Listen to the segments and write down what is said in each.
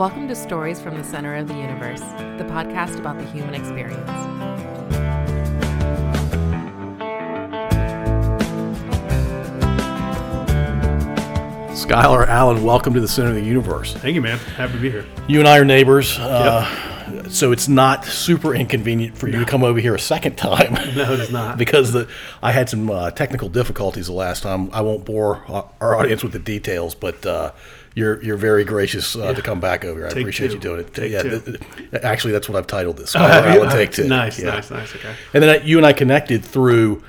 Welcome to Stories from the Center of the Universe, the podcast about the human experience. Skylar Allen, welcome to the center of the universe. Thank you, man. Happy to be here. You and I are neighbors, uh, so it's not super inconvenient for you to come over here a second time. No, it is not. because the, I had some uh, technical difficulties the last time. I won't bore our audience with the details, but uh, you're you're very gracious uh, to come back over. here. I Take appreciate two. you doing it. Take yeah, two. th- th- actually, that's what I've titled this. Skylar have you? Allen, take two. Nice, Yeah. nice, nice. Okay. And then I, you and I connected through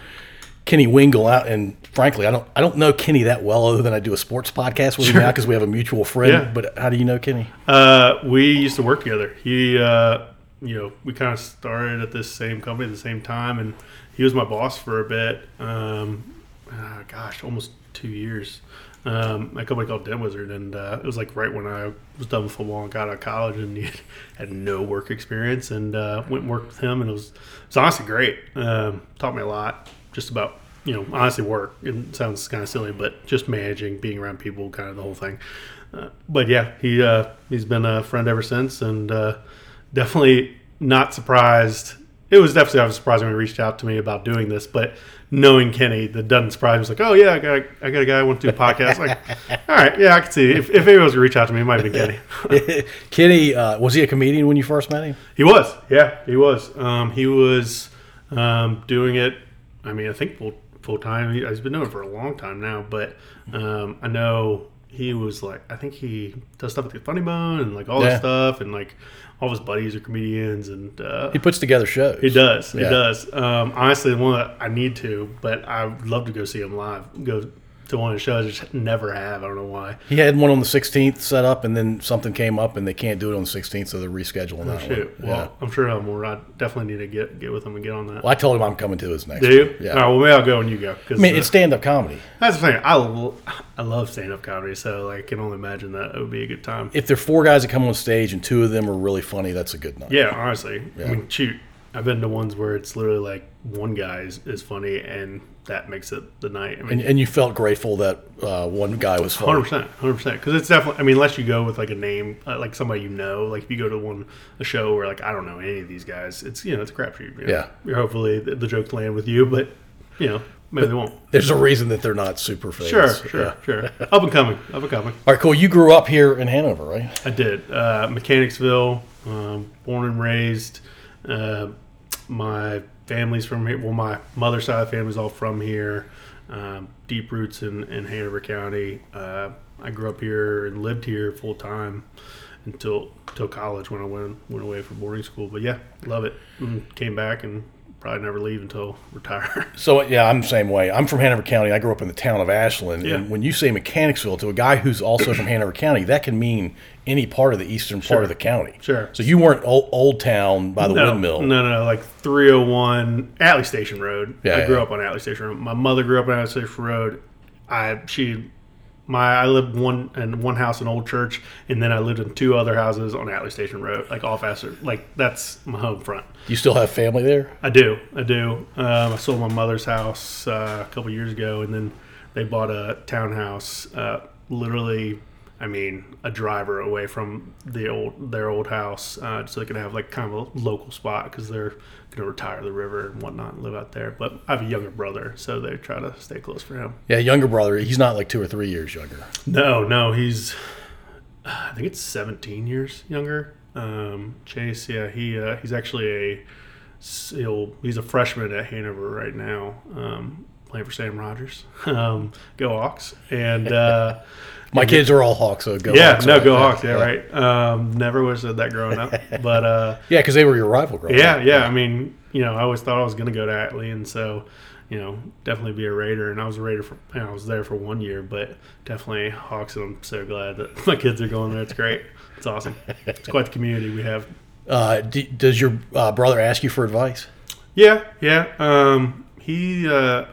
Kenny Wingle out, and frankly, I don't I don't know Kenny that well, other than I do a sports podcast with him now because we have a mutual friend. Yeah. But how do you know Kenny? Uh, we used to work together. He, uh, you know, we kind of started at this same company at the same time, and he was my boss for a bit. Um, uh, gosh, almost two years. Um, a company called Dent Wizard, and uh, it was like right when I was done with football and got out of college, and he had no work experience, and uh, went and worked with him, and it was it was honestly great. Um, taught me a lot, just about you know honestly work. It sounds kind of silly, but just managing, being around people, kind of the whole thing. Uh, but yeah, he uh, he's been a friend ever since, and uh, definitely not surprised. It was definitely I was surprised when he reached out to me about doing this, but knowing Kenny, that doesn't surprise me. It's like, oh yeah, I got a, I got a guy I want to do a podcast. like, all right, yeah, I can see if if anyone was to reach out to me, it might have been Kenny. Kenny, uh, was he a comedian when you first met him? He was, yeah, he was. Um, he was um, doing it. I mean, I think full full time. He, he's been doing it for a long time now, but um, I know he was like, I think he does stuff with the Funny Bone and like all Yeah. this stuff, and like all of his buddies are comedians, and uh, He puts together shows. he does, he does. Um, honestly, one that I need to, but I would love to go see him live. Go to one shows. I just never have. I don't know why. He had one on the 16th set up, and then something came up, and they can't do it on the 16th, so they're rescheduling that Shoot. one. Well, yeah. I'm sure I'm more. I definitely need to get get with him and get on that. Well, I told him I'm coming to his next. Do you? one. Yeah. All right, well, maybe I'll go and you go. I mean, uh, it's stand-up comedy. that's the thing. I, lo- I love stand up comedy, so like, I can only imagine that it would be a good time. If there are four guys that come on stage and two of them are really funny, that's a good night. Yeah, honestly. Yeah. I mean, shoot, I've been to ones where it's literally like one guy is, is funny, and that makes it the night. I And, mean, and you felt grateful that uh, one guy was funny. hundred percent, hundred percent. Because it's definitely. I mean, unless you go with like a name, uh, like somebody you know. Like if you go to one a show where like I don't know any of these guys, it's you know it's a crapshoot. you know. Yeah. You're hopefully the, the jokes land with you, but you know maybe they won't. There's a reason that they're not super famous. Sure, sure, Yeah. sure. Up and coming, up and coming. All right, cool. You grew up here in Hanover, right? I did. Uh, Mechanicsville, um, born and raised. Uh, my family's from here. Well, my mother's side of the family's all from here. Um, deep roots in, in Hanover County. Uh, I grew up here and lived here full time until until college when I went went away for boarding school. But yeah, love it. And came back and probably never leave until retire. So yeah, I'm the same way. I'm from Hanover County. I grew up in the town of Ashland. Yeah. And when you say Mechanicsville to a guy who's also from Hanover County, that can mean any part of the eastern part of the county. Sure. So you weren't old, old Town by the no, windmill. No, no, like 301 Atlee Station Road. Yeah, I grew yeah. up on Atlee Station Road. My mother grew up on Atlee Station Road. I she my I lived one in one house in Old Church, and then I lived in two other houses on Atlee Station Road, like off Astor. Like that's my home front. You still have family there? I do, I do. Um, I sold my mother's house uh, a couple years ago, and then they bought a townhouse. Uh, literally, I mean, a driver away from the old their old house, uh, so they can have like kind of a local spot because they're gonna retire the river and whatnot and live out there. But I have a younger brother, so they try to stay close for him. Yeah, younger brother. He's not like two or three years younger. No, no, he's I think it's 17 years younger. Um, Chase, yeah, he uh, he's actually a he'll, he's a freshman at Hanover right now, um, playing for Sam Rogers. Um, go Hawks! And uh, My kids are all Hawks, so go yeah, Hawks. no, right? go Hawks! Yeah, right. Um, never would have said that growing up, but uh, Yeah, because they were your rival growing yeah, up. yeah. I mean, you know, I always thought I was going to go to Atlee, and so, you know, definitely be a Raider. And I was a Raider for, you know, I was there for one year, but definitely Hawks. And I'm so glad that my kids are going there. It's great. It's awesome. It's quite the community we have. Uh, d- does your uh, brother ask you for advice? Yeah, yeah. Um, he uh,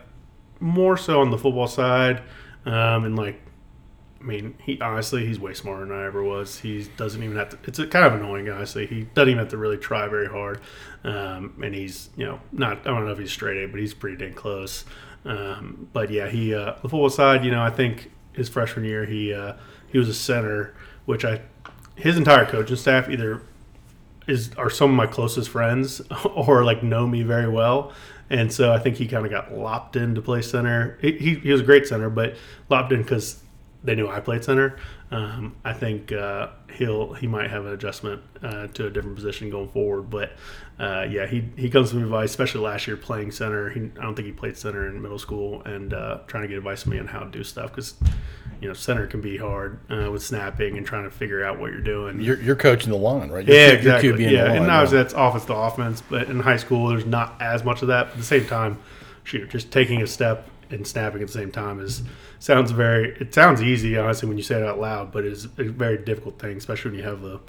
more so on the football side, um, and like, I mean, he honestly he's way smarter than I ever was. He doesn't even have to. It's kind of annoying, honestly. He doesn't even have to really try very hard, um, and he's you know not. I don't know if he's straight A, but he's pretty dang close. Um, but yeah, he uh, the football side. You know, I think his freshman year he uh, he was a center, which I his entire coaching staff either is are some of my closest friends or like know me very well. And so I think he kind of got lopped in to play center. He, he, he was a great center, but lopped in because they knew I played center. Um, I think uh, he'll he might have an adjustment uh, to a different position going forward. But uh, yeah, he he comes with advice, especially last year playing center. He, I don't think he played center in middle school, and uh, trying to get advice from me on how to do stuff because you know center can be hard uh, with snapping and trying to figure out what you're doing. You're, you're coaching the line, right? You're, Yeah, you're exactly. Yeah, line, and now right? that's offense to offense, but in high school, there's not as much of that. But at the same time, shoot, just taking a step and snapping at the same time is sounds very. It sounds easy, honestly, when you say it out loud, but it's a very difficult thing, especially when you have a,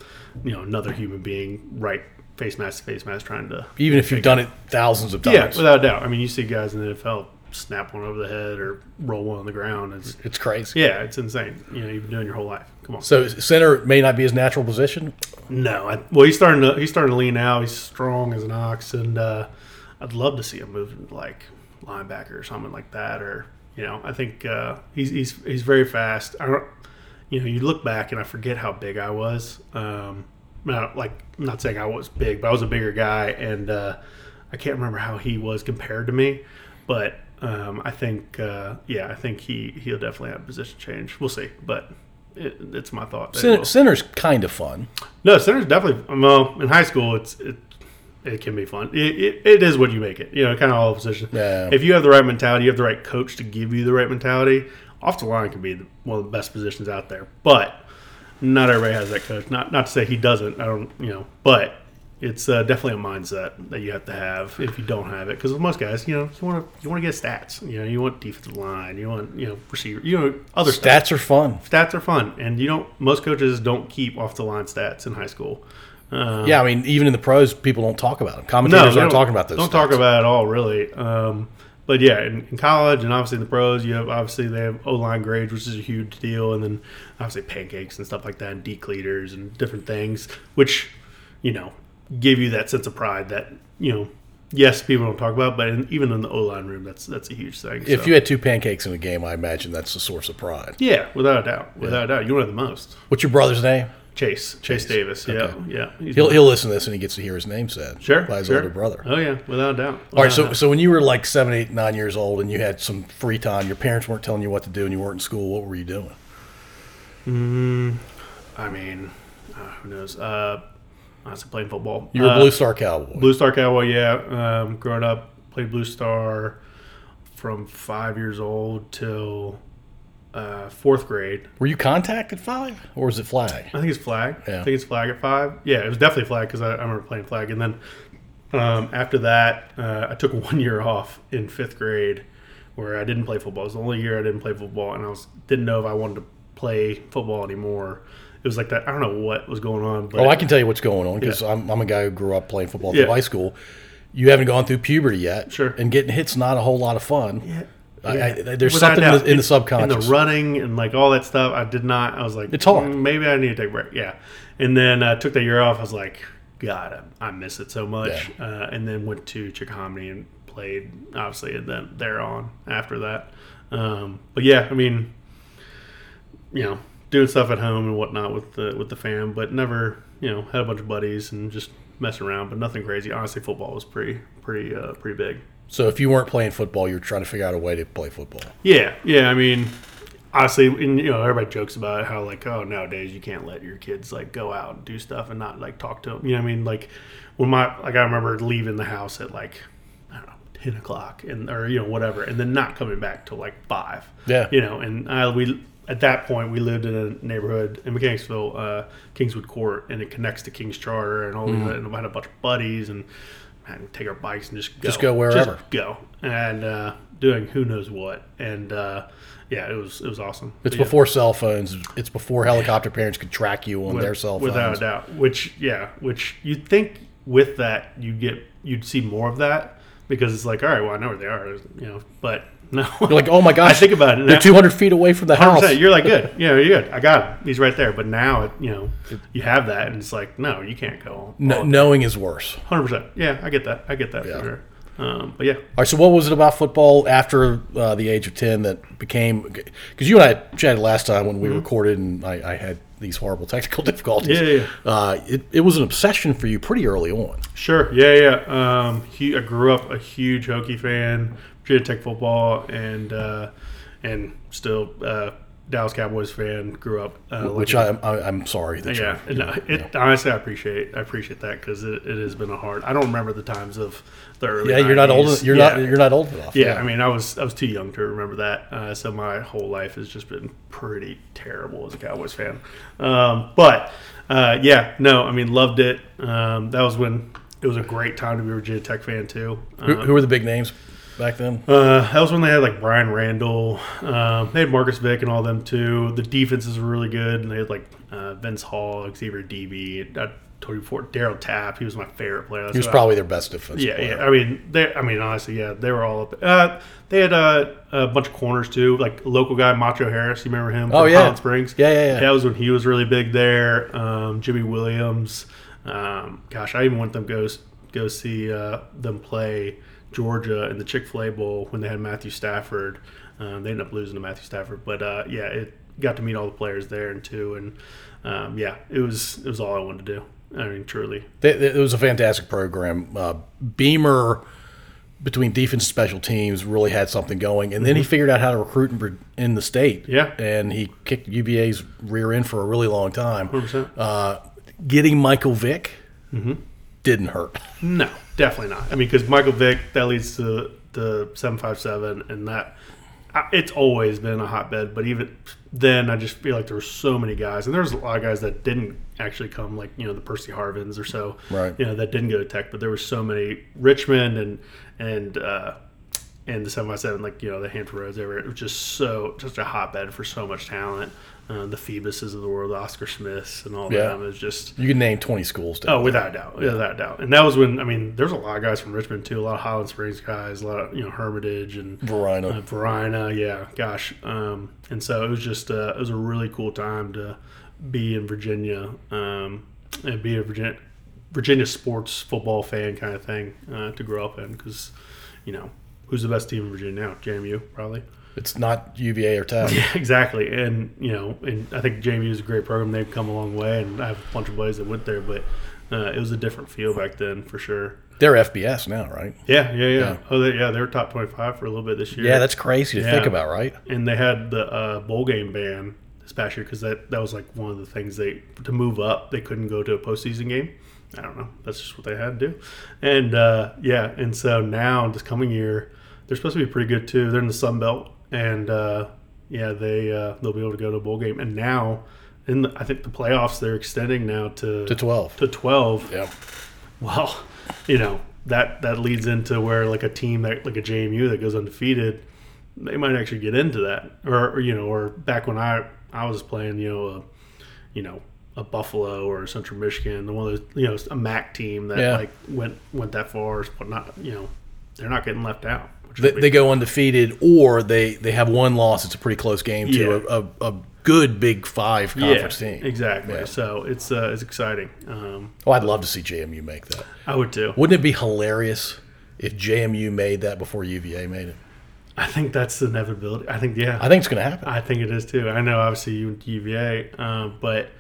you know, another human being right face mask to face mask trying to. even if you've done it thousands of times Yeah, without a doubt. I mean, you see guys in the NFL snap one over the head or roll one on the ground. It's it's crazy. yeah, it's insane. You know, you've been doing your whole life. Come on. So center may not be his natural position. No, I, well, he's starting to he's starting to lean out. He's strong as an ox, and uh, I'd love to see him move into like linebacker or something like that. Or you know, I think uh, he's he's he's very fast. I don't, you know, you look back and I forget how big I was. Um, not like I'm not saying I was big, but I was a bigger guy, and uh, I can't remember how he was compared to me, but. Um, I think, uh, yeah, I think he he'll definitely have a position change. We'll see, but it, it's my thought. Center, center's kind of fun. No, center's definitely well in high school. It's it it can be fun. It, it, it is what you make it. You know, kind of all positions. Yeah. If you have the right mentality, you have the right coach to give you the right mentality. Off the line can be the, one of the best positions out there, but not everybody has that coach. Not not to say he doesn't. I don't. You know, but it's uh, definitely a mindset that you have to have if you don't have it. Because with most guys, you know, you want to you want to get stats. You know, you want defensive line. You want you know receiver. You know other stuff Stats are fun. stats are fun, and you don't. Most coaches don't keep off the line stats in high school. Um, Yeah, I mean, even in the pros, people don't talk about them. Commentators they aren't don't- talking about those. Don't stats. talk about it at all, really. Um, but yeah, in, in college and obviously in the pros, you have obviously they have O line grades, which is a huge deal, and then obviously pancakes and stuff like that, and deke leaders and different things, which you know give you that sense of pride that you know. Yes, people don't talk about, but in, even in the O line room, that's that's a huge thing. If so. you had two pancakes in a game, I imagine that's a source of pride. yeah, without a doubt, without a doubt, you want it the most. What's your brother's name? Chase, Chase, Davis, yeah, Okay. yeah. He'll my- he'll listen to this and he gets to hear his name said. Sure, by his sure. older brother. Oh yeah, without a doubt. All right, Without so doubt. so when you were like seven, eight, nine years old, and you had some free time, your parents weren't telling you what to do, and you weren't in school. What were you doing? Mm, I mean, uh, who knows? Uh, honestly, playing football. You were a Uh, Blue Star Cowboy. Blue Star Cowboy. Yeah, um, growing up, played Blue Star from five years old till uh, fourth grade. were you contact at five, or was it flag? I think it's flag. Yeah. I think it's flag at five. Yeah, it was definitely flag because I, I remember playing flag. And then um, after that, uh, I took one year off in fifth grade where I didn't play football. It was the only year I didn't play football, and I was didn't know if I wanted to play football anymore. It was like that. I don't know what was going on, but Oh, I can tell you what's going on because I'm, I'm a guy who grew up playing football through Yeah. high school. You haven't gone through puberty yet, Sure. and getting hit's not a whole lot of fun. Yeah. I, I, there's Without something a in doubt. the, in the subconscious. the running and like all that stuff. I did not. I was like, It's hard. "Mm, Maybe I need to take a break. Yeah, and then I took that year off. I was like, God, I, I miss it so much. Uh, and then went to Chickahominy and played. Obviously, and then there on after that. Um, but yeah, I mean, you know, doing stuff at home and whatnot with the with the fam, but never, you know, had a bunch of buddies and just messing around, but nothing crazy. Honestly, football was pretty pretty uh, pretty big. So if you weren't playing football, you were trying to figure out a way to play football. Yeah, yeah. I mean, honestly, and, you know, everybody jokes about how like, oh, nowadays you can't let your kids like go out and do stuff and not like talk to them. You know, what I mean, like when my like I remember leaving the house at like I don't know ten o'clock and or you know whatever, and then not coming back till like five. Yeah. you know, and I we. At that point, we lived in a neighborhood in Mechanicsville, uh, Kingswood Court, and it connects to King's Charter, and all Mm-hmm. that. And I had a bunch of buddies, and man, we'd take our bikes and just go, Just go wherever. Just go, and uh, doing who knows what, and uh, yeah, it was it was awesome. It's But yeah, before cell phones. It's before helicopter parents could track you on with- their cell phones. without a doubt. Which yeah, which you'd think with that you get you'd see more of that because it's like all right, well I know where they are, you know, but no, You're like, oh my gosh, I think about it. They're 200 feet away from the house. 100%, You're like good, yeah, you're good. I got him. He's right there. But now, it, you know, you have that, and it's like, no, you can't go. No, knowing is worse. Hundred percent. Yeah, I get that. I get that Yeah. for sure. Um, but yeah, All right. So, what was it about football after uh, the age of ten that became? Because you and I chatted last time when we recorded, and I, I had these horrible technical difficulties. Mm-hmm. Yeah, yeah, Uh, it, it was an obsession for you pretty early on. Sure. Yeah, yeah. Um, he, I grew up a huge Hokie fan, Virginia Tech football, and uh, and still uh, Dallas Cowboys fan. Grew up, uh, Which I, I, I'm sorry that yeah. it, honestly, I appreciate I appreciate that because it, it has been a hard. I don't remember the times of the early. Yeah, you're not old. You're Yeah. not. You're not old enough. Yeah, I mean, I was I was too young to remember that. Uh, so my whole life has just been pretty terrible as a Cowboys fan. Um, but uh, yeah, no, I mean, loved it. Um, that was when it was a great time to be a Virginia Tech fan too. Who, Um, who were the big names back then? uh, that was when they had like Bryan Randall. Um, they had Marcus Vick and all them too. The defenses were really good, and they had like uh, Vince Hall, Xavier Adibi. I told you before, Darryl Tapp. He was my favorite player. That's He was who I- probably their best defense. yeah, player. yeah. I mean, they. I mean, honestly, yeah, they were all up. Uh, they had uh, a bunch of corners too, like local guy, Macho Harris. You remember him? Oh, yeah. Highland Springs. Yeah, yeah, yeah. That was when he was really big there. Um, Jimmy Williams. Um, gosh, I even went them go go see uh, them play Georgia in the Chick Fil A Bowl when they had Matthew Stafford. Um, they ended up losing to Matthew Stafford, but uh, yeah, it got to meet all the players there and too, and um, yeah, it was it was all I wanted to do. I mean, truly. It was a fantastic program. Uh, Beamer, between defense and special teams, really had something going, and then he figured out how to recruit in, in the state. Mm-hmm. Yeah. and he kicked UVA's rear end for a really long time. 100%. Uh, getting Michael Vick Mm-hmm. didn't hurt. No, definitely not. I mean, because Michael Vick that leads to the seven five seven, and that it's always been a hotbed. But even then, I just feel like there were so many guys, and there's a lot of guys that didn't actually come, like you know the Percy Harvins or so, Right. You know that didn't go to Tech, but there were so many Richmond and and uh, and the seven five seven, like you know the Hampton Roads area. It was just so just a hotbed for so much talent. Uh, the Phoebuses of the world, the Oscar Smiths, and all Yeah. them. It was just You can name twenty schools. down Oh, without a doubt, without a doubt. And that was when I mean, there's a lot of guys from Richmond too. A lot of Highland Springs guys, a lot of you know Hermitage and Varina. uh, Varina. Yeah, gosh. Um, and so it was just uh, it was a really cool time to be in Virginia um, and be a Virginia Virginia sports football fan kind of thing uh, to grow up in because you know who's the best team in Virginia now? JMU probably. It's not UVA or Tech. Yeah, exactly. And you know, and I think JMU is a great program. They've come a long way, and I have a bunch of buddies that went there, but uh, it was a different feel back then for sure. They're FBS now, right? Yeah, yeah, yeah. Yeah. Oh, they, yeah, they were top twenty-five for a little bit this year. Yeah, that's crazy to Yeah. think about, right? and they had the uh, bowl game ban this past year because that that was like one of the things they to move up. They couldn't go to a postseason game. I don't know. That's just what they had to do. And uh, yeah, and so now this coming year, they're supposed to be pretty good too. They're in the Sun Belt, and uh, yeah, they uh, they'll be able to go to a bowl game. And now, in the, I think the playoffs, they're extending now to To twelve. to twelve. Yeah. Well, you know that that leads into where like a team that like a JMU that goes undefeated, they might actually get into that, or, or, you know, or back when I I was playing, you know, a, you know, a Buffalo or Central Michigan, the one of those, you know, a MAC team that Yeah. like went went that far, but not, you know, they're not getting left out. They, they go undefeated, or they they have one loss. It's a pretty close game to a, a, a good Big Five conference yeah, team. exactly. Yeah. So it's uh, it's exciting. Um, Oh, I'd love to see JMU make that. I would too. Wouldn't it be hilarious if JMU made that before UVA made it? I think that's the inevitability. I think yeah. I think it's going to happen. I think it is too. I know, obviously, you went to UVA, uh, but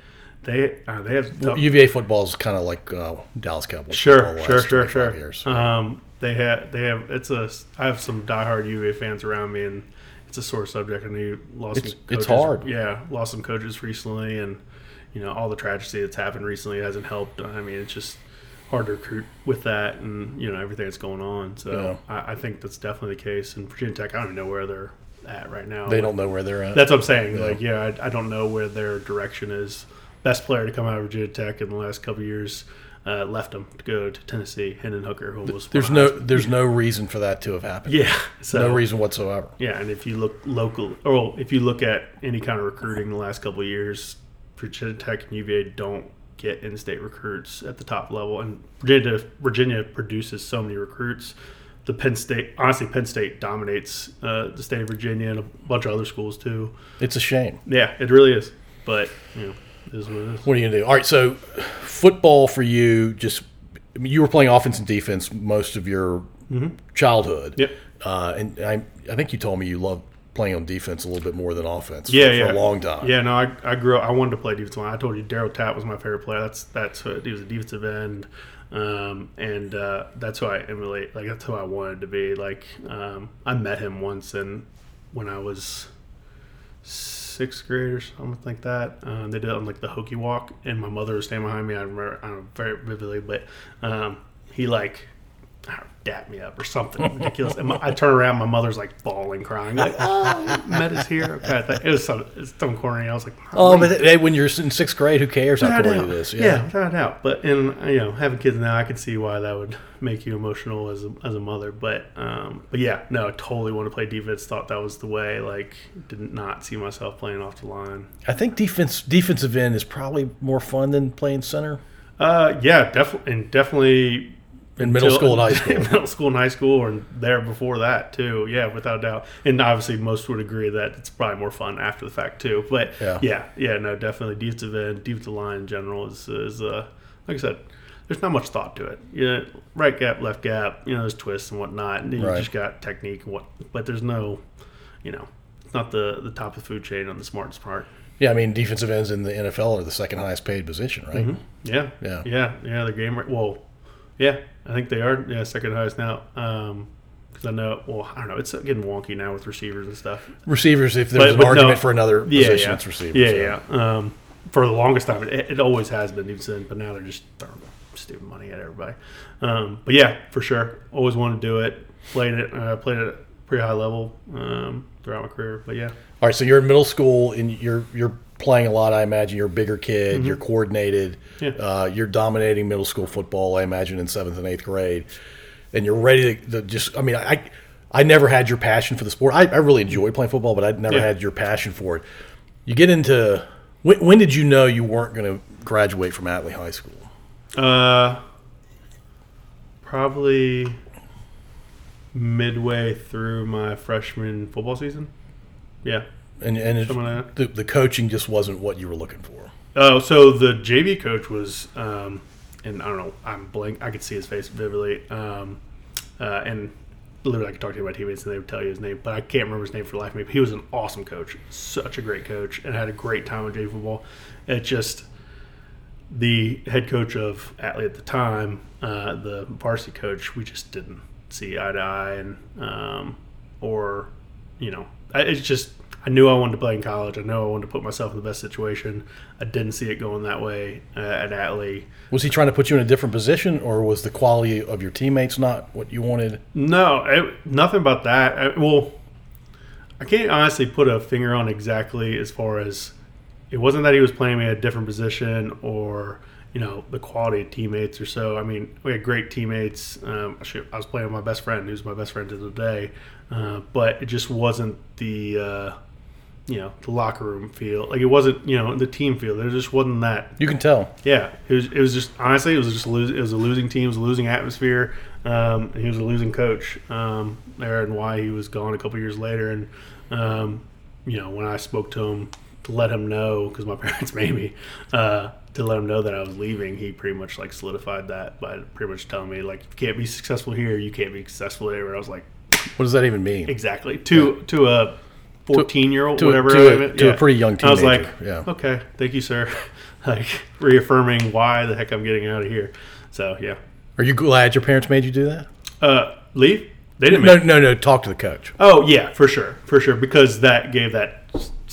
they uh, they have tough, UVA football is kind of like uh, Dallas Cowboys. sure, sure, sure, sure. Years. Um, they have they have it's a I have some diehard UVA fans around me, and it's a sore subject. I know you lost It's- some it's coaches. hard. Yeah, lost some coaches recently, and you know all the tragedy that's happened recently hasn't helped. I mean, it's just hard to recruit with that, and you know everything that's going on. So I, I think that's definitely the case. And Virginia Tech, I don't even know where they're at right now. they don't know where they're at. That's what I'm saying. Yeah. Like, yeah, I, I don't know where their direction is. Best player to come out of Virginia Tech in the last couple of years uh, left them to go to Tennessee. Hendon Hooker, who was there's no there's no reason for that to have happened. yeah, so no reason whatsoever. yeah, and if you look local, or if you look at any kind of recruiting the last couple of years, Virginia Tech and UVA don't get in-state recruits at the top level, and Virginia Virginia produces so many recruits. The Penn State, honestly, Penn State dominates uh, the state of Virginia and a bunch of other schools too. It's a shame. Yeah, it really is. But you know, is what it is. What are you gonna do? All right, so football for you, just I mean, you were playing offense and defense most of your childhood. Yep. Uh, and I, I think you told me you loved playing on defense a little bit more than offense. Yeah, for, yeah. for a long time. Yeah, no, I, I grew up. I wanted to play defensive line. I told you Darryl Tapp was my favorite player. That's that's who, he was a defensive end, um, and uh, that's who I emulate. Like that's who I wanted to be. Like um, I met him once, and when I was sixth grade or something like that, uh, they did it on like the Hokie walk, and my mother was standing behind me. I remember I don't know very vividly, but um, he like dap me up or something ridiculous. And my, I turn around, my mother's like bawling, crying, like, "Oh, Met is here." Okay, it was some, it's some corny. I was like, Oh, but hey, when you're in sixth grade, who cares how without corny it is? Yeah. without a doubt. But in you know having kids now, I can see why that would make you emotional as a, as a mother. But um, but yeah, no, I totally want to play defense. Thought that was the way. Like, did not see myself playing off the line. I think defense defensive end is probably more fun than playing center Uh, yeah, definitely, and definitely in middle school and high school. middle school and high school, and there before that too. Yeah, without a doubt. And obviously, most would agree that it's probably more fun after the fact too. But Yeah. yeah, yeah, no, definitely defensive end, defensive line in general is is uh, like I said. There's not much thought to it. Yeah, right gap, left gap. You know, there's twists and whatnot, and then Right. you just got technique and what. But there's no, you know, it's not the the top of the food chain on the smartest part. yeah, I mean defensive ends in the NFL are the second highest paid position, right? Yeah, Yeah. yeah, yeah. The game, well, yeah, I think they are. Yeah, second highest now. Um, because I know, well, I don't know. It's getting wonky now with receivers and stuff. Receivers, if there's But- an but no- argument for another Yeah, position, yeah, it's receivers. yeah, yeah. Um, for the longest time, it, it always has been defensive, but now they're just throwing stupid money at everybody. Um, but yeah, for sure, always wanted to do it. Played it, uh, played it at a pretty high level um, throughout my career. But yeah, All right, so you're in middle school and you're you're playing a lot. I imagine you're a bigger kid. You're coordinated. Yeah. Uh, you're dominating middle school football. I imagine in seventh and eighth grade, and you're ready to, to just. I mean, I I never had your passion for the sport. I, I really enjoy playing football, but I never Yeah. had your passion for it. You get into when, when did you know you weren't going to graduate from Atlee High School? Uh, probably midway through my freshman football season. Yeah. And and like the the coaching just wasn't what you were looking for. Oh, so the JV coach was, um, and I don't know, I'm blank. I could see his face vividly. Um, uh, and literally, I could talk to you about teammates and they would tell you his name, but I can't remember his name for life of me. But he was an awesome coach, such a great coach, and had a great time with JV football. It just the head coach of Atlee at the time, uh, the varsity coach, we just didn't see eye to eye, and um, or you know, I- it's just I knew I wanted to play in college. I know I wanted to put myself in the best situation. I didn't see it going that way uh, at Atlee. Was he trying to put you in a different position, or was the quality of your teammates not what you wanted? No, it, nothing about that. I, well, I can't honestly put a finger on exactly as far as it wasn't that he was playing me at a different position or you know the quality of teammates or so. I mean, we had great teammates. Um, I was playing with my best friend, who's my best friend to the day, uh, but it just wasn't the uh, you know the locker room feel. Like it wasn't you know the team feel. There just wasn't that You can tell. yeah, it was. It was just honestly, it was just lose, it was a losing team, it was a losing atmosphere. Um, and he was a losing coach um, there, and why he was gone a couple years later. And um, you know, when I spoke to him to let him know, because my parents made me uh, to let him know that I was leaving, he pretty much like solidified that by pretty much telling me like, you can't be successful here, you can't be successful there. And I was like, What does that even mean? exactly to to a fourteen year old, whatever. to a- to a pretty young teenager. I was like, yeah. okay, thank you, sir. like reaffirming why the heck I'm getting out of here. So yeah, Are you glad your parents made you do that? uh, leave. They didn't. No, no, no. Talk to the coach. oh yeah, for sure, for sure, because that gave that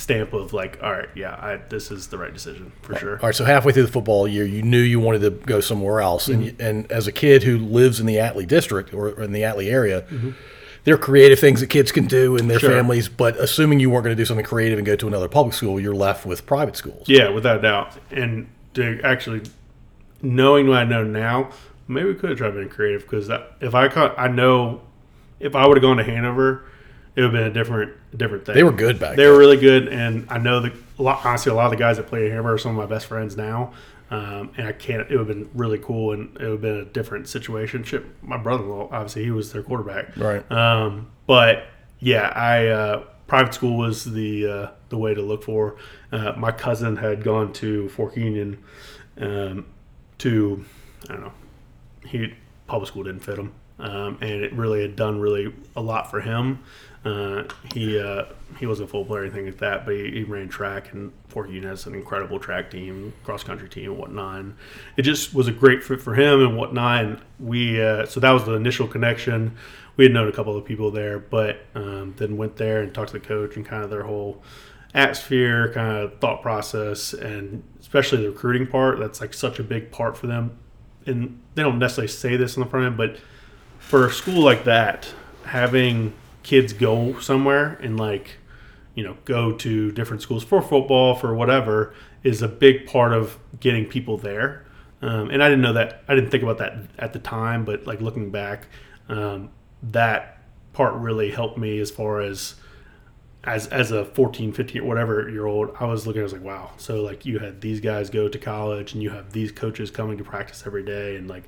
stamp of like, all right, yeah, I, this is the right decision for sure. All right. So halfway through the football year, you knew you wanted to go somewhere else, and you, and as a kid who lives in the Atlee district or in the Atlee area. Mm-hmm. There are creative things that kids can do in their Sure. families, but assuming you weren't going to do something creative and go to another public school, you're left with private schools. Yeah, without a doubt. And to actually knowing what I know now, maybe we could have tried being creative because if I caught, I know if I would have gone to Hanover, it would have been a different different thing. They were good back They then. were really good, and I know lot, honestly, a lot of the guys that play at Hanover are some of my best friends now. Um, and I can't. It would have been really cool, and it would have been a different situation. Shit, my brother-in-law, obviously, he was their quarterback. Right. Um, but yeah, I uh, private school was the uh, the way to look for. Uh, my cousin had gone to Fork Union um, to I don't know. He public school didn't fit him, um, and it really had done really a lot for him. Uh, he uh, he wasn't a full player or anything like that, but he, he ran track and Fork Union has an incredible track team, cross country team, and whatnot. And it just was a great fit for him and whatnot. And we uh, so that was the initial connection. We had known a couple of people there, but um, then went there and talked to the coach and kind of their whole atmosphere, kind of thought process, and especially the recruiting part. That's like such a big part for them. And they don't necessarily say this in the front end, but for a school like that, having kids go somewhere and like you know go to different schools for football for whatever is a big part of getting people there. Um, and i didn't know that i didn't think about that at the time but like looking back um, that part really helped me as far as as as a 14 15 whatever year old i was looking i was like wow. So like you had these guys go to college and you have these coaches coming to practice every day and like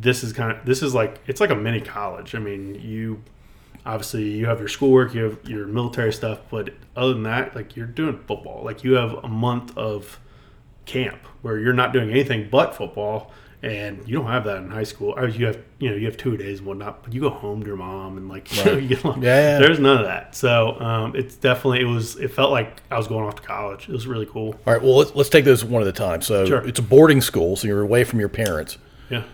this is kind of this is like it's like a mini college. I mean you obviously you have your schoolwork, you have your military stuff, but other than that, like you're doing football. Like you have a month of camp where you're not doing anything but football, and you don't have that in high school. Or you have you know you have two days and whatnot, but you go home to your mom and like you know, you Yeah, yeah. there's none of that. So um, it's definitely it was it felt like I was going off to college. It was really cool. All right, well, let's, let's take those one at a time. So Sure. it's a boarding school, so you're away from your parents. Yeah.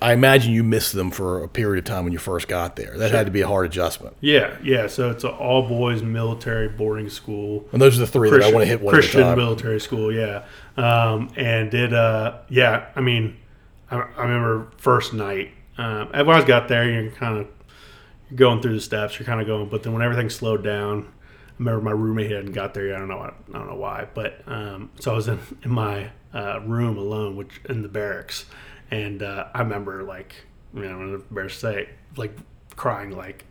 I imagine you missed them for a period of time when you first got there. That had to be a hard adjustment. Yeah, yeah. So it's an all boys military boarding school. And those are the three that I want to hit one Christian at a time. military school, yeah. Um, and it, uh, yeah, I mean, I, I remember first night. Um, when I got there, you're kind of going through the steps. You're kind of going, but then when everything slowed down, I remember my roommate hadn't got there yet. I don't know. why- I don't know why, but um, so I was in in my uh, room alone, which in the barracks, and uh, I remember like, you know, I'm embarrassed to say, like crying, like,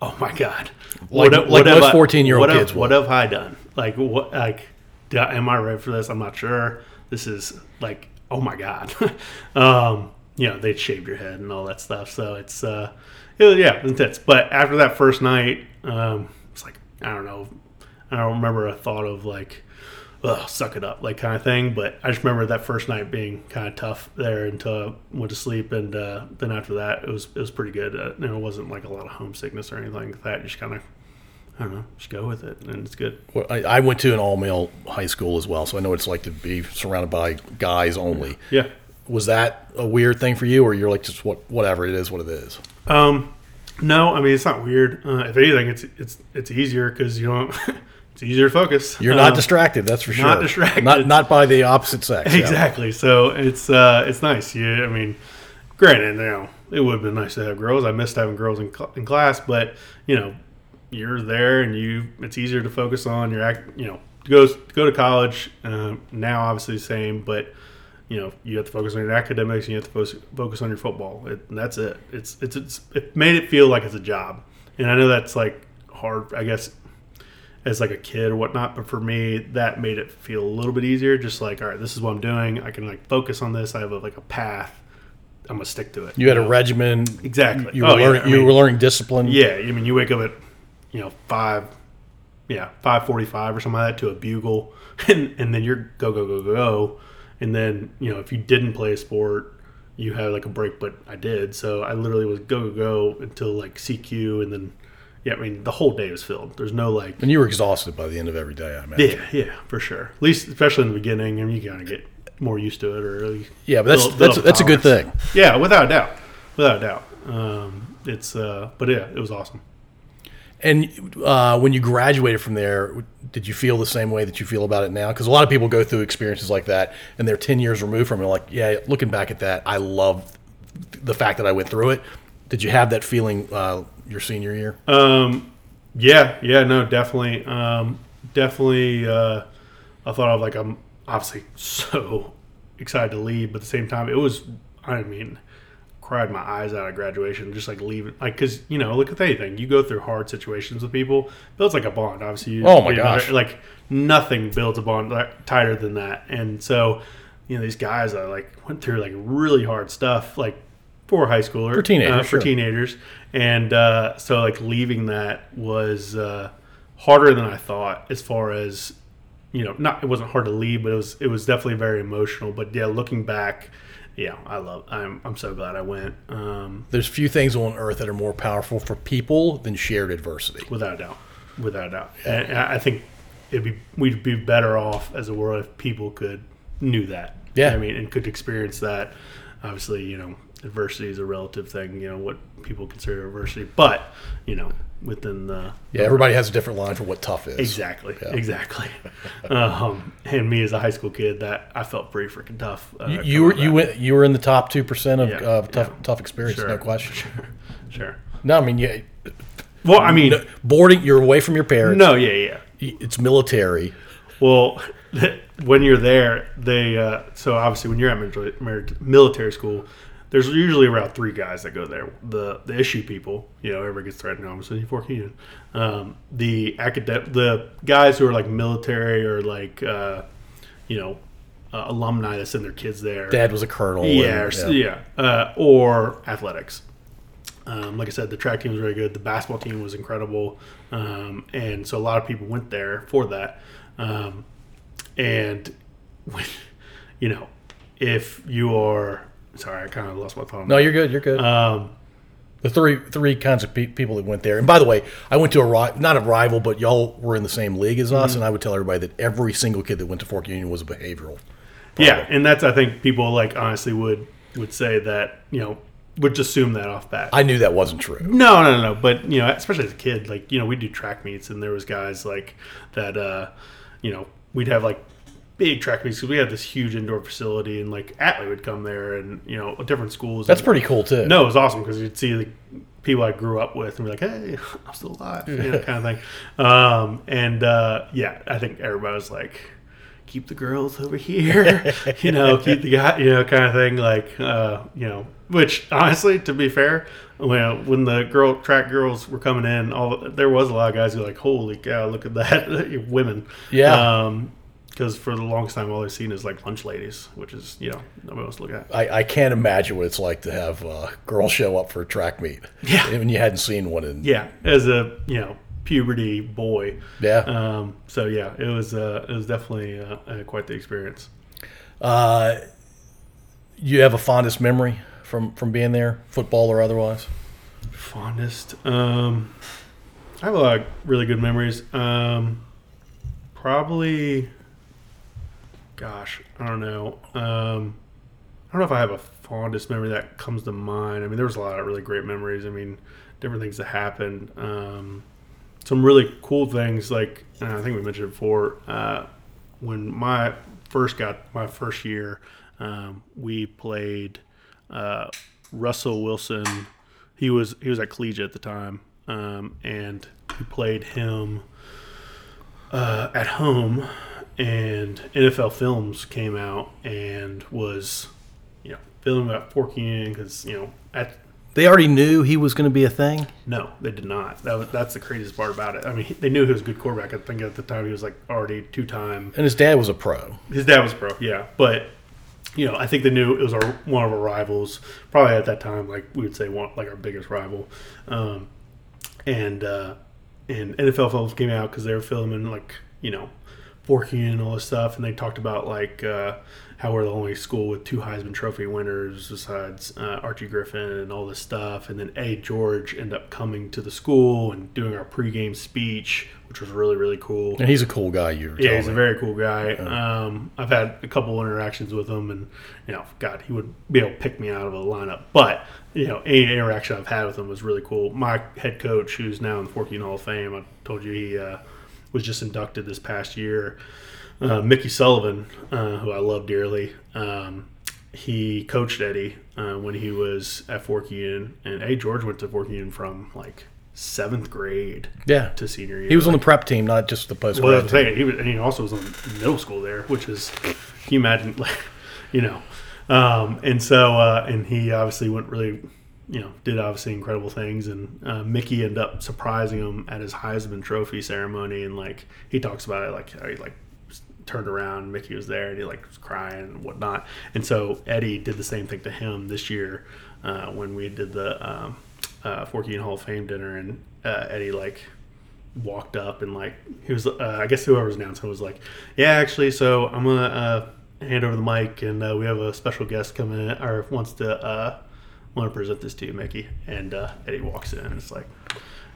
oh my god, Like- have- like have most 14-year-old what have- kids. What have I done? Like, what? Like, I- am I ready for this? I'm not sure. This is like, oh my god. um, you know, they shaved your head and all that stuff. So it's, uh, it yeah, intense. But after that first night, um, it's like I don't know. I don't remember a thought of like, Ugh, suck it up, like kind of thing. But I just remember that first night being kind of tough there until I went to sleep, and uh, then after that, it was it was pretty good. Uh, and it wasn't like a lot of homesickness or anything like that. You just kind of, I don't know, just go with it, and it's good. Well, I, I went to an all male high school as well, so I know what it's like to be surrounded by guys only. Yeah. Was that a weird thing for you, or you're like just what whatever it is, what it is? Um, no, I mean it's not weird. Uh, if anything, it's it's it's easier because you don't. it's easier to focus. You're not Um, distracted, that's for sure. not distracted. Not not by the opposite sex. yeah. Exactly. So it's uh, it's nice. You, I mean, granted, you know, it would have been nice to have girls. I missed having girls in, cl- in class, but you know, you're there and you. It's easier to focus on your act. You know, to go to go to college um, now, obviously the same, but you know, you have to focus on your academics and you have to focus, focus on your football. It, and that's it. It's, it's it's it made it feel like it's a job, and I know that's like hard. I guess as like a kid or whatnot. But for me, that made it feel a little bit easier. Just like, all right, this is what I'm doing. I can like focus on this. I have a, like a path. I'm gonna stick to it. You had a regimen. Exactly. You were Oh, yeah, learning. I you mean- were learning discipline. Yeah, I mean, you wake up at you know five, yeah, five forty-five or something like that to a bugle, and and then you're go go go go, and then you know if you didn't play a sport, you had like a break, but I did, so I literally was go go go until like CQ, and then yeah, I mean the whole day was filled. There's no like And you were exhausted by the end of every day. I imagine. yeah, yeah, for sure. At least, especially in the beginning, I mean, you kind of get more used to it, or really, Yeah, but that's build- that's build that's a good thing. Yeah, without a doubt, without a doubt. Um, it's, uh, but yeah, it was awesome. And uh, when you graduated from there, did you feel the same way that you feel about it now? Because a lot of people go through experiences like that, and they're ten years removed from it. Like, yeah, looking back at that, I love the fact that I went through it. Did you have that feeling uh, your senior year? Um, yeah, yeah, no, definitely, um, definitely. Uh, I thought of like I'm obviously so excited to leave, but at the same time, it was. I mean, cried my eyes out at graduation, just like leaving, like because you know, look at anything you go through hard situations with people, builds like a bond. Obviously, you, Oh my you know, gosh. like nothing builds a bond like, tighter than that, and so you know these guys I like went through like really hard stuff, like for high schooler, For teenagers, uh, for sure. teenagers, and uh, so like leaving that was uh, harder than I thought. As far as you know, not it wasn't hard to leave, but it was it was definitely very emotional. But yeah, looking back yeah, I love. I'm I'm so glad I went. Um, There's few things on earth that are more powerful for people than shared adversity. without a doubt, without a doubt. And I I think it'd be we'd be better off as a world if people could knew that. Yeah. I mean, and could experience that. Obviously, you know, adversity is a relative thing. You know what people consider adversity, but you know, within the Yeah, everybody has a different line for what tough is. Exactly. Yeah. Exactly. um, and me as a high school kid, that I felt pretty freaking tough. Uh, You, you were you went you were in the top two percent of, Yeah, of tough yeah. tough experience, Sure. no question. Sure. Sure. No, I mean yeah, Well, I mean, boarding. You're away from your parents. no, yeah, yeah. it's military. Well, when you're there, they uh, so obviously when you're at military school, there's usually around three guys that go there. The the issue people, you know, everybody gets threatened. Obviously, in Fork Union. Um, the academic, the guys who are like military or like uh, you know uh, alumni that send their kids there. Dad was a colonel. Yeah, and- or, yeah, uh, or athletics. Um, like I said, the track team was very good. The basketball team was incredible, um, and so a lot of people went there for that. Um, and when, you know, if you are sorry, I kind of lost my thought. No, you're good. You're good. Um, the three three kinds of pe- people that went there. And by the way, I went to a ri- not a rival, but y'all were in the same league as Mm-hmm. us. And I would tell everybody that every single kid that went to Fork Union was a behavioral. yeah, and that's I think people like honestly would would say that you know would just assume that off bat. I knew that wasn't true. No, no, no, no. But you know, especially as a kid, like you know, we'd do track meets, and there was guys like that. uh You know, we'd have like big track meets because we had this huge indoor facility, and like Atlee would come there, and you know, different schools. That's and- pretty cool too. No, it was awesome because you'd see the people I grew up with and be like, "Hey, I'm still alive," you know, kind of thing. Um, and uh, yeah, I think everybody was like, "Keep the girls over here," you know, keep the guy, you know, kind of thing. Like, uh, you know, which honestly, to be fair, when when the girl track girls were coming in, all there was a lot of guys who were like, "Holy cow, look at that, women!" Yeah. Um, because for the longest time, all I've seen is like lunch ladies, which is you know nobody wants to look at. I, I can't imagine what it's like to have uh, girls show up for a track meet. Yeah. When you hadn't seen one in. yeah, as a you know puberty boy. Yeah. Um, so yeah, it was uh, it was definitely uh, uh, quite the experience. Uh, you have a fondest memory from, from being there, football or otherwise? Fondest. Um, I have a lot of really good memories. Um, probably. Gosh, I don't know. Um, I don't know if I have a fondest memory that comes to mind. I mean, there was a lot of really great memories. I mean, different things that happened. Um, some really cool things, like and I think we mentioned before. Uh, when my first got my first year, um, we played uh, Russell Wilson. He was he was at collegiate at the time, um, and we played him uh, at home. And NFL Films came out and was, you know, filming about Fork Union because you know at They already knew he was going to be a thing. no, they did not. That was, that's the craziest part about it. I mean, they knew he was a good quarterback. I think at the time he was like already two time. And his dad was a pro. His dad was a pro, yeah. But you know, I think they knew it was our one of our rivals. Probably at that time, like we would say, one like our biggest rival. Um, and uh, and NFL films came out because they were filming like you know, Fork Union and all this stuff, and they talked about like uh, how we're the only school with two Heisman Trophy winners besides uh, Archie Griffin and all this stuff. And then Eddie George ended up coming to the school and doing our pregame speech, which was really really cool. And he's a cool guy. You Yeah, he's a very cool guy. Um, I've had a couple interactions with him, and you know, God, he would be able to pick me out of a lineup. But you know, any interaction I've had with him was really cool. My head coach, who's now in the Forky Hall of Fame, I told you he uh, was just inducted this past year. Uh, Mickey Sullivan, uh, who I love dearly, um, he coached Eddie uh, when he was at Fork Union, and Eddie George went to Fork Union from like seventh grade yeah. to senior year. He was on the prep team, not just the post Well, that's thing. He was, and he also was on middle school there, which is, can you imagine, like, you know, um, and so, uh, and he obviously went really, you know, did obviously incredible things, and uh, Mickey ended up surprising him at his Heisman Trophy ceremony, and like he talks about it, like how he like turned around, Mickey was there, and he like was crying and whatnot, and so Eddie did the same thing to him this year uh, when we did the um, uh, Forky and Hall of Fame dinner, and uh, Eddie like walked up and like he was uh, I guess whoever was announcing was like, yeah, actually, so I'm gonna uh, hand over the mic, and uh, we have a special guest coming in or wants to uh, want to present this to you, Mickey. And uh, Eddie walks in, and it's like,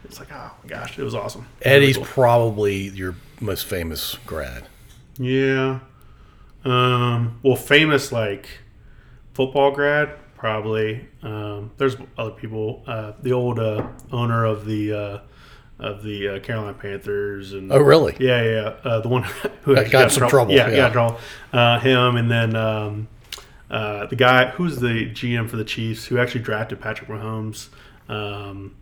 it's like, oh my gosh, it was awesome. Eddie's Really cool. probably your most famous grad. yeah. Um, well, famous like football grad, probably. Um, there's other people. Uh, the old uh, owner of the uh, of the uh, Carolina Panthers, and Oh, really? Yeah, yeah. Uh, the one who actually got some trouble, Yeah, yeah. got trouble. Uh, him, and then um, uh, the guy who's the GM for the Chiefs, who actually drafted Patrick Mahomes. Um,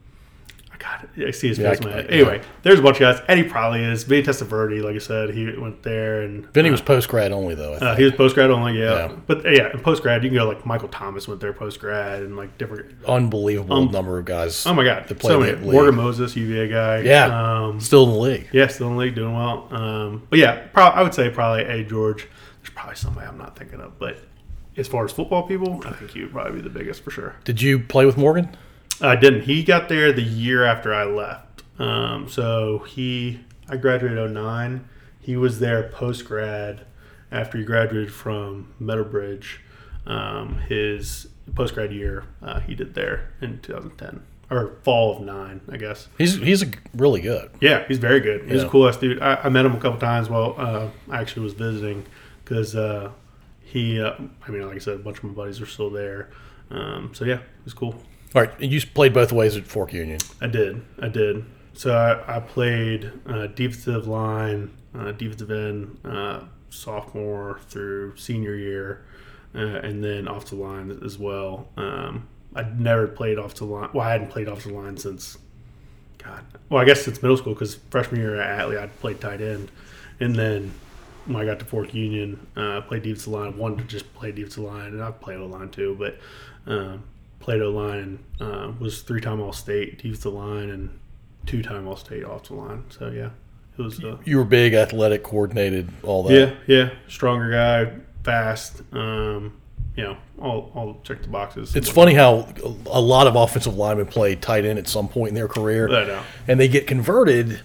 I got it. I see his Yeah, face in my head. Anyway, there's a bunch of guys. Eddie probably is. Vinny Testaverde, like I said, he went there, and Vinny was post grad only though. I think. uh, he was post grad only. Yeah, Yeah. but uh, yeah, in post grad, you can go like Michael Thomas went there post grad, and like different. Unbelievable um, number of guys. Oh my god, that play so many. Morgan Moses, UVA guy. Yeah. Um, Still in the league. Yeah, still in the league, doing well. Um, but yeah, pro- I would say probably a George. There's probably somebody I'm not thinking of, but as far as football people, I think he would probably be the biggest for sure. Did you play with Morgan? I didn't. He got there the year after I left. Um, so he, I graduated 09. He was there post grad after he graduated from Meadowbridge. Um, his post grad year, uh, he did there in 2010 or fall of nine, I guess. He's he's a, really good. Yeah, he's very good. He's Yeah. a cool ass dude. I, I met him a couple times while uh, I actually was visiting because uh, he, uh, I mean, like I said, a bunch of my buddies are still there. Um, so yeah, it was cool. All right, and you played both ways at Fork Union. I did. I did. So I, I played uh, defensive line, uh, defensive end, uh, sophomore through senior year, uh, and then off the line as well. Um, I'd never played off the line. Well, I hadn't played off the line since, God, well, I guess since middle school because freshman year at Atlee, I'd played tight end. And then when I got to Fork Union, uh, played defensive line. Wanted to just play defensive line, and I played O line too, but um, played O line uh, was three time All State defensive line and two time All State offensive line. So yeah, it was. Uh, You were big, athletic, coordinated, all that. yeah, yeah, stronger guy, fast. Um, you know, all all check the boxes. It's funny how a lot of offensive linemen play tight end at some point in their career, I know. and they get converted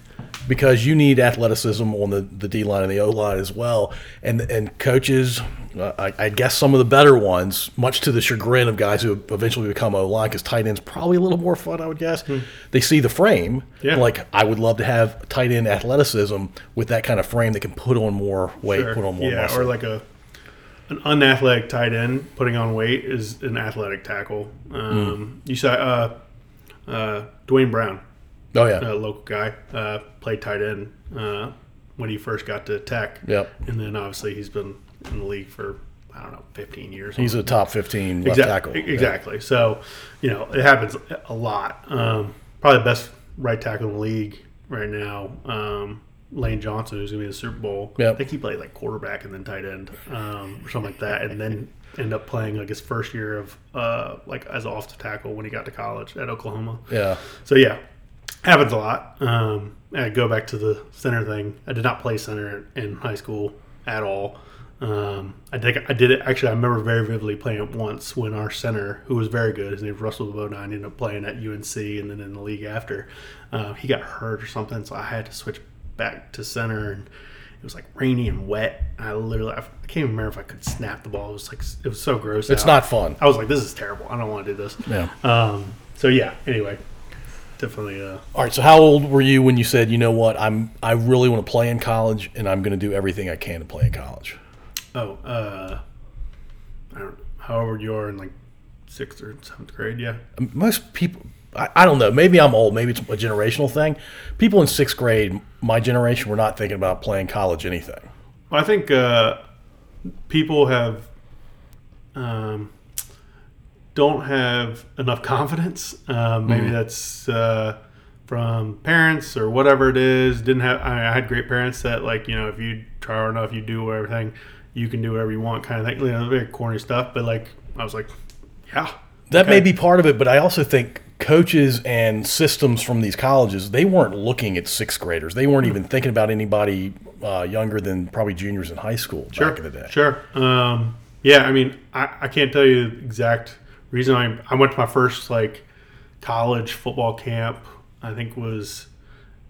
because you need athleticism on the, the D line and the O line as well. And and coaches, uh, I, I guess some of the better ones, much to the chagrin of guys who eventually become O line, because tight end's probably a little more fun, I would guess. They see the frame, Yeah. like I would love to have tight end athleticism with that kind of frame that can put on more weight, Sure. put on more yeah, muscle. or like a an unathletic tight end putting on weight is an athletic tackle. Um, You saw uh, uh, Dwayne Brown, oh yeah, a local guy, uh, played tight end uh, when he first got to Tech. Yep. and then obviously he's been in the league for I don't know, 15 years. he's a top fifteen left Exact- tackle. Yeah. Exactly. So, you know, it happens a lot. Um, probably the best right tackle in the league right now. Um, Lane Johnson, who's going to be in the Super Bowl. Yep. I think he played like quarterback and then tight end um, or something like that. And then end up playing like his first year of uh, like as an off the tackle when he got to college at Oklahoma. Yeah. So yeah, happens a lot. Um, I go back to the center thing. I did not play center in high school at all. Um, I think I did it. Actually, I remember very vividly playing it once when our center, who was very good, his name was Russell Bodine, ended up playing at UNC and then in the league after. Uh, he got hurt or something, so I had to switch back to center and. It was like rainy and wet. I literally, I can't even remember if I could snap the ball. It was like, it was so gross. It's out. not fun. I was like, this is terrible. I don't want to do this. Yeah. Um, so yeah. Anyway, definitely. Uh, All right. So, how old were you when you said, you know what, I'm I really want to play in college, and I'm going to do everything I can to play in college? oh, uh, I don't. Know. However, you are in like sixth or seventh grade. Yeah. Most people, I, I don't know. Maybe I'm old. Maybe it's a generational thing. People in sixth grade, my generation, were not thinking about playing college anything. Well, I think uh, people have um, don't have enough confidence. Um, maybe that's uh, from parents or whatever it is. Didn't have. I, I had great parents that like you know if you try hard enough, you do everything. You can do whatever you want, kind of thing. You know, very corny stuff. But like I was like, yeah, That may be part of it, but I also think coaches and systems from these colleges they weren't looking at sixth graders. They weren't even thinking about anybody uh, younger than probably juniors in high school back in the day. Sure. Um, yeah, I mean, I, I can't tell you the exact reason. I I went to my first like college football camp. I think was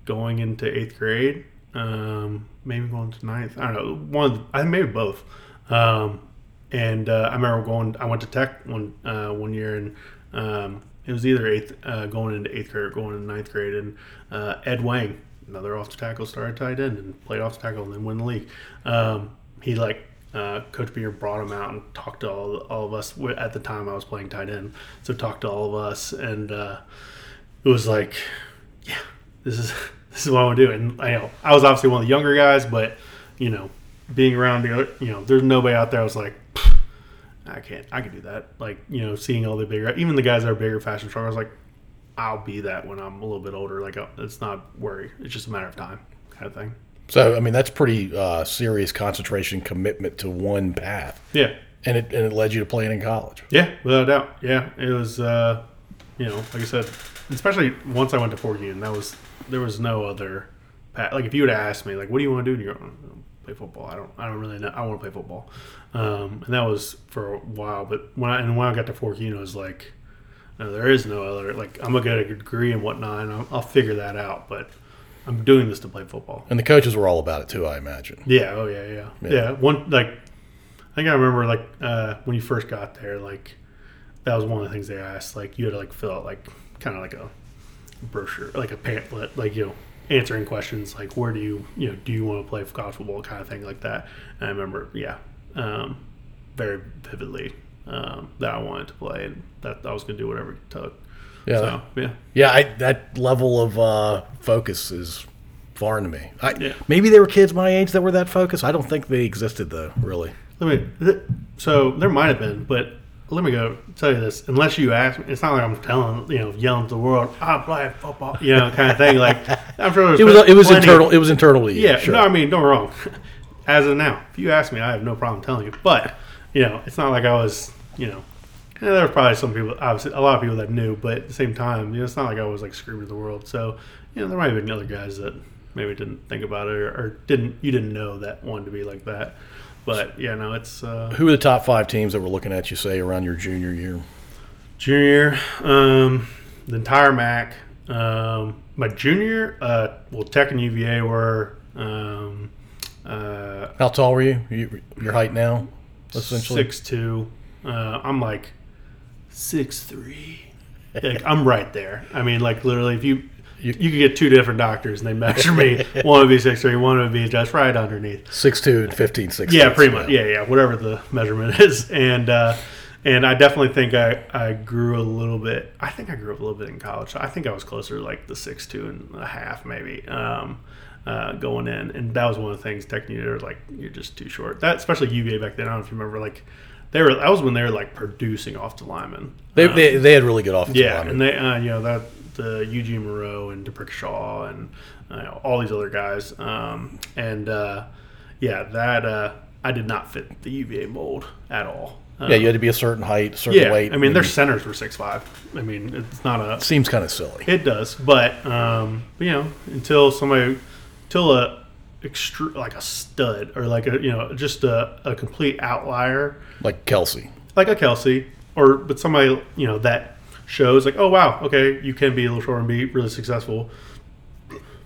going into eighth grade, um, maybe going to ninth. I don't know. One, I maybe both. Um, and uh, I remember going. I went to Tech one uh, one year, and um, it was either eighth uh, going into eighth grade or going into ninth grade, and uh, Ed Wang, another off the tackle, started tight end and played off the tackle and then won the league. Um, he like uh, Coach Beer brought him out and talked to all, all of us. At the time, I was playing tight end, so talked to all of us, and uh, it was like, yeah, this is this is what I want to do. And I know I was obviously one of the younger guys, but you know, being around the other, you know, there's nobody out there. I was like, I can't, I can do that. Like you know, seeing all the bigger, even the guys that are bigger, fashion stronger, I was like, I'll be that when I'm a little bit older. Like uh, it's not worry, it's just a matter of time, kind of thing. So, I mean, that's pretty uh, serious concentration commitment to one path. Yeah, And it, and it led you to playing in college. Yeah, without a doubt. Yeah, it was. Uh, you know, like I said, especially once I went to Fork Union, that was there was no other. Path. Like if you would have asked me, like, what do you want to do? And you go, "Oh, play football. I don't. I don't really know. I want to play football. Um, and that was for a while. But when I and when I got to Fork Union, it was like, no, there is no other. Like I'm gonna get a degree and whatnot, and I'll, I'll figure that out. But I'm doing this to play football. And the coaches were all about it too, I imagine. Yeah. Oh yeah. Yeah. Yeah. Yeah. One like, I think I remember like uh, when you first got there, like that was one of the things they asked. Like you had to like fill out like kind of like a brochure, like a pamphlet, like you know answering questions like where do you you know do you want to play college football kind of thing like that. And I remember yeah, um, very vividly um, that I wanted to play and that I was going to do whatever it took. Yeah. So yeah. Yeah, I, that level of uh, focus is foreign to me. I, Yeah. Maybe there were kids my age that were that focused. I don't think they existed though, really. Let me. th- So there might have been, but let me go tell you this. Unless you ask me, it's not like I'm telling you know yelling to the world, "I play football," you know, kind of thing. Like I'm sure It was it was internal. It was internal to you. Yeah, sure. no, I mean, don't wrong. As of now, if you ask me, I have no problem telling you. But you know, it's not like I was, you know, yeah, there were probably some people, obviously, a lot of people that knew, but at the same time, you know, it's not like I was like screaming to the world. So, you know, there might have been other guys that maybe didn't think about it or, or didn't, you didn't know that wanted to be like that. But yeah, no, it's uh, Who are the top five teams that were looking at you, say, around your junior year? junior year, um, the entire MAC. Um, my junior, uh, well, Tech and UVA were. Um, uh, How tall were you? you your height now, essentially. six two. Uh, I'm like six three. Like I'm right there. I mean, like literally, if you you, You- could get two different doctors and they measure me. one would be six three, one would be just right underneath. Six two and 15, 16. Yeah, pretty much. Yeah, yeah, whatever the measurement is, and uh, and I definitely think I I grew a little bit. I think I grew up a little bit in college. I think I was closer to like the six two and a half maybe. Um, uh, going in, and that was one of the things. Technically, they were like, "You're just too short." That, especially UVA back then. I don't know if you remember, like they were. That was when they were like producing off the linemen. They, Um, they, they had really good offensive yeah, linemen. Yeah, and they, uh, you know, that the Eugene Monroe and D'Brickashaw and uh, all these other guys, um, and uh, yeah, that uh, I did not fit the UVA mold at all. Yeah, you had to be a certain height, certain yeah. weight. I mean, their centers were six five. I mean, it's not a. it seems kind of silly. It does, but um, you know, until somebody, until a extru- like a stud or like a you know just a, a complete outlier Like Kelce. like a Kelce, or but somebody you know that shows like, oh wow, okay, you can be a little short and be really successful.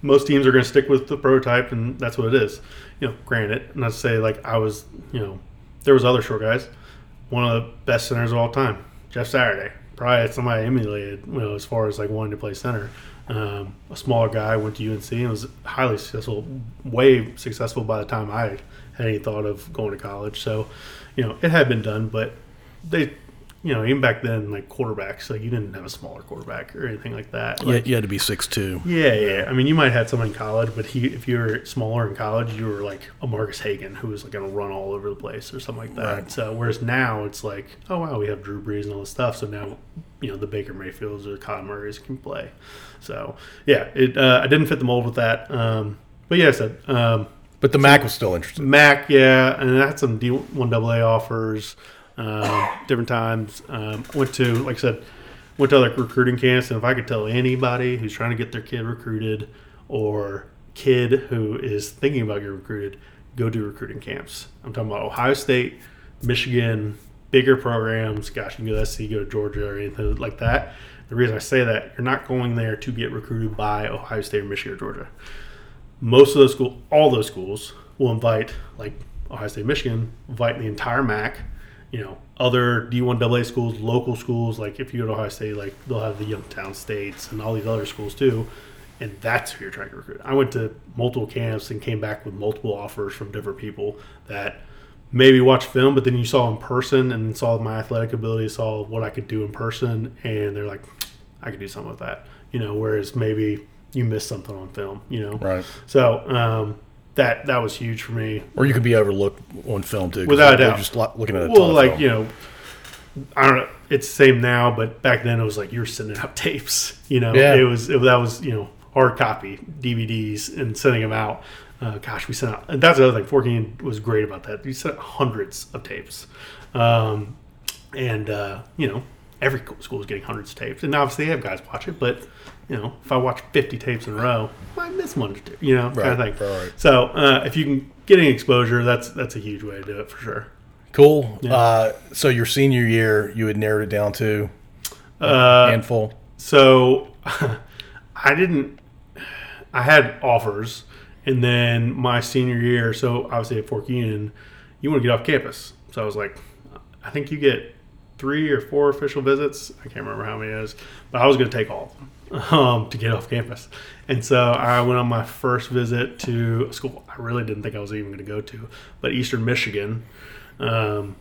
Most teams are going to stick with the prototype, and that's what it is. You know, granted, not to say like I was, you know, there was other short guys. One of the best centers of all time, Jeff Saturday. Probably somebody I emulated, you know, as far as like wanting to play center. Um, a smaller guy went to UNC and was highly successful, way successful by the time I had any thought of going to college. So, you know, it had been done, but they, you know, even back then, like quarterbacks, like you didn't have a smaller quarterback or anything like that. You, Like, you had to be six two. yeah, yeah. I mean, you might have had someone in college, but he, if you were smaller in college, you were like a Marcus Hagan who was like going to run all over the place or something like that. Right. So, whereas now it's like, oh wow, we have Drew Brees and all this stuff. So now, you know, the Baker Mayfields or Kyler Murray's can play. So yeah, it uh, I didn't fit the mold with that. Um, but yeah, I said um, But the MAC was still interesting. MAC, yeah, and I had some D one AA offers, um, different times. Um, went to, like I said, went to like recruiting camps, and if I could tell anybody who's trying to get their kid recruited or kid who is thinking about getting recruited, go do recruiting camps. I'm talking about Ohio State, Michigan, bigger programs. Gosh, you can go to SC, go to Georgia, or anything like that. The reason I say that, you're not going there to get recruited by Ohio State or Michigan or Georgia most of those schools, all those schools will invite like Ohio State, Michigan, invite the entire MAC. You know, other D1 AA schools, local schools. Like if you go to Ohio State, like they'll have the Youngstown States and all these other schools too. And that's who you're trying to recruit. I went to multiple camps and came back with multiple offers from different people that maybe watched film, but then you saw in person and saw my athletic ability, saw what I could do in person, and they're like, I could do something with that. You know, whereas maybe you missed something on film. You know, Right. So um, that that was huge for me. Or you could be overlooked on film too. Without a doubt. Just lo- looking at a Well, like film. you know, I don't know. It's the same now, but back then it was like you're sending out tapes. You know, Yeah. it was it, that was you know hard copy DVDs and sending them out. Uh, gosh, we sent out. And that's the other thing. Forking was great about that. We sent out hundreds of tapes, um, and uh, you know every school was getting hundreds of tapes. And obviously they have guys watch it, but you know if I watch fifty tapes in a row, I miss one or two. You know, kind of thing. right, right. So uh, if you can get any exposure, that's that's a huge way to do it for sure. Cool. Uh, so your senior year, you had narrowed it down to Uh, handful. So I didn't. I had offers, and then my senior year. So obviously at Fork Union, you want to get off campus. So I was like, I think you get three or four official visits. I can't remember how many it is, but I was going to take all of them um, to get off campus. And so I went on my first visit to a school I really didn't think I was even going to go to, but Eastern Michigan. Um,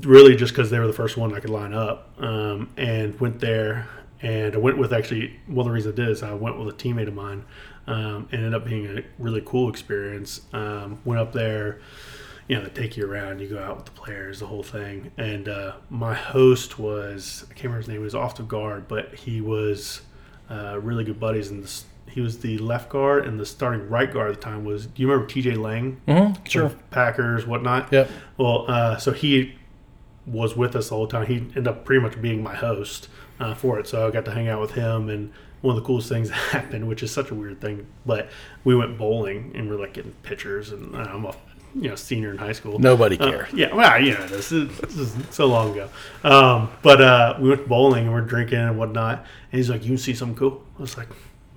really just because they were the first one I could line up, um, and went there. And I went with actually one of the reasons I did is I went with a teammate of mine. Um, ended up being a really cool experience. Um, went up there, you know, they take you around, you go out with the players, the whole thing. And uh, my host was I can't remember his name. He was off the guard, but he was uh, really good buddies. And this, he was the left guard, and the starting right guard at the time was. Do you remember T.J. Lang? Mm-hmm. Sure. Packers, whatnot. Yep. Well, uh, so he was with us the whole time. He ended up pretty much being my host uh, for it. So I got to hang out with him, and one of the coolest things that happened, which is such a weird thing, but we went bowling and we're like getting pictures, and uh, I'm a you know senior in high school. Nobody Uh, yeah, well, you know, this is, this is so long ago. Um, but uh, we went bowling and we're drinking and whatnot. And he's like, "You can see something cool?" I was like,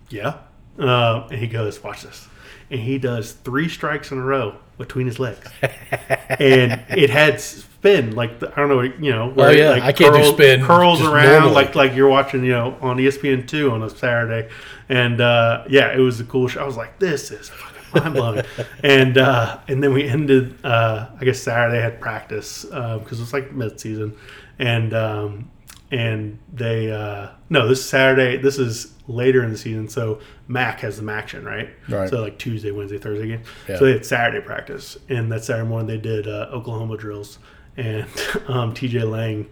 "Yeah." Um, and he goes, "Watch this." And he does three strikes in a row between his legs, and it had spin like the, I don't know, you know, where Oh, yeah. like I can't do spin curls around normally. like like you're watching, you know, on ESPN two on a Saturday. And uh, yeah, it was a cool show. I was like, "This is." mind blowing. and uh, and then we ended. Uh, I guess Saturday had practice because it was like mid season, and um, and they uh, no this Saturday. This is later in the season, so MAC has the action right. Right. So like Tuesday, Wednesday, Thursday game. Yeah. So they had Saturday practice, and that Saturday morning they did uh, Oklahoma drills, and um, T.J. Lang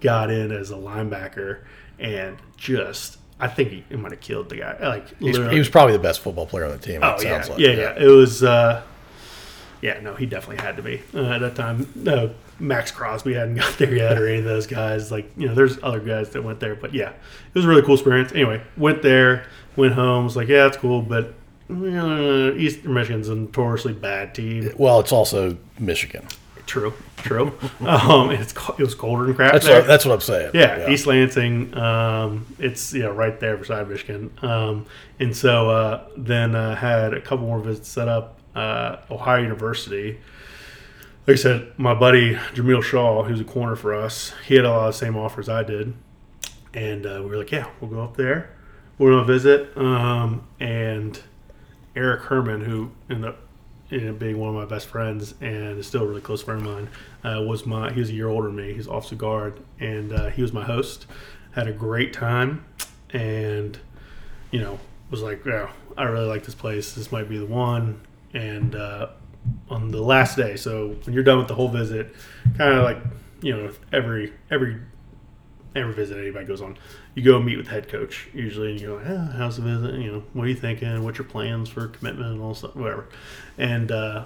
got in as a linebacker and just. I think he, might have killed the guy. Like he was probably the best football player on the team. Oh it yeah, sounds like. yeah, yeah. It was. Uh, yeah, no, he definitely had to be uh, at that time. No, Maxx Crosby hadn't got there yet, or any of those guys. Like you know, there's other guys that went there, but yeah, it was a really cool experience. Anyway, went there, went home. Was like, yeah, it's cool, but uh, Eastern Michigan's a notoriously bad team. Well, it's also Michigan. True, true. um, it's it was colder than crap That's what, that's what I'm saying. Yeah, East Lansing. Um, it's know right there beside Michigan. Um, and so uh, then uh, had a couple more visits set up. Uh, Ohio University. Like I said, my buddy Jamil Shaw, who's a corner for us, he had a lot of the same offers I did, and uh, we were like, yeah, we'll go up there. We're gonna visit. Um, and Eric Herman, who ended up, up being one of my best friends and still a really close friend of mine, uh, was my. He was a year older than me. He's officer guard, and uh, he was my host. Had a great time, and you know was like, yeah, I really like this place. This might be the one. And uh, on the last day, so when you're done with the whole visit, kind of like you know every every every visit anybody goes on, you go meet with the head coach usually, and you go, oh, how's the visit? You know, what are you thinking? What's your plans for commitment and all stuff, whatever. And uh,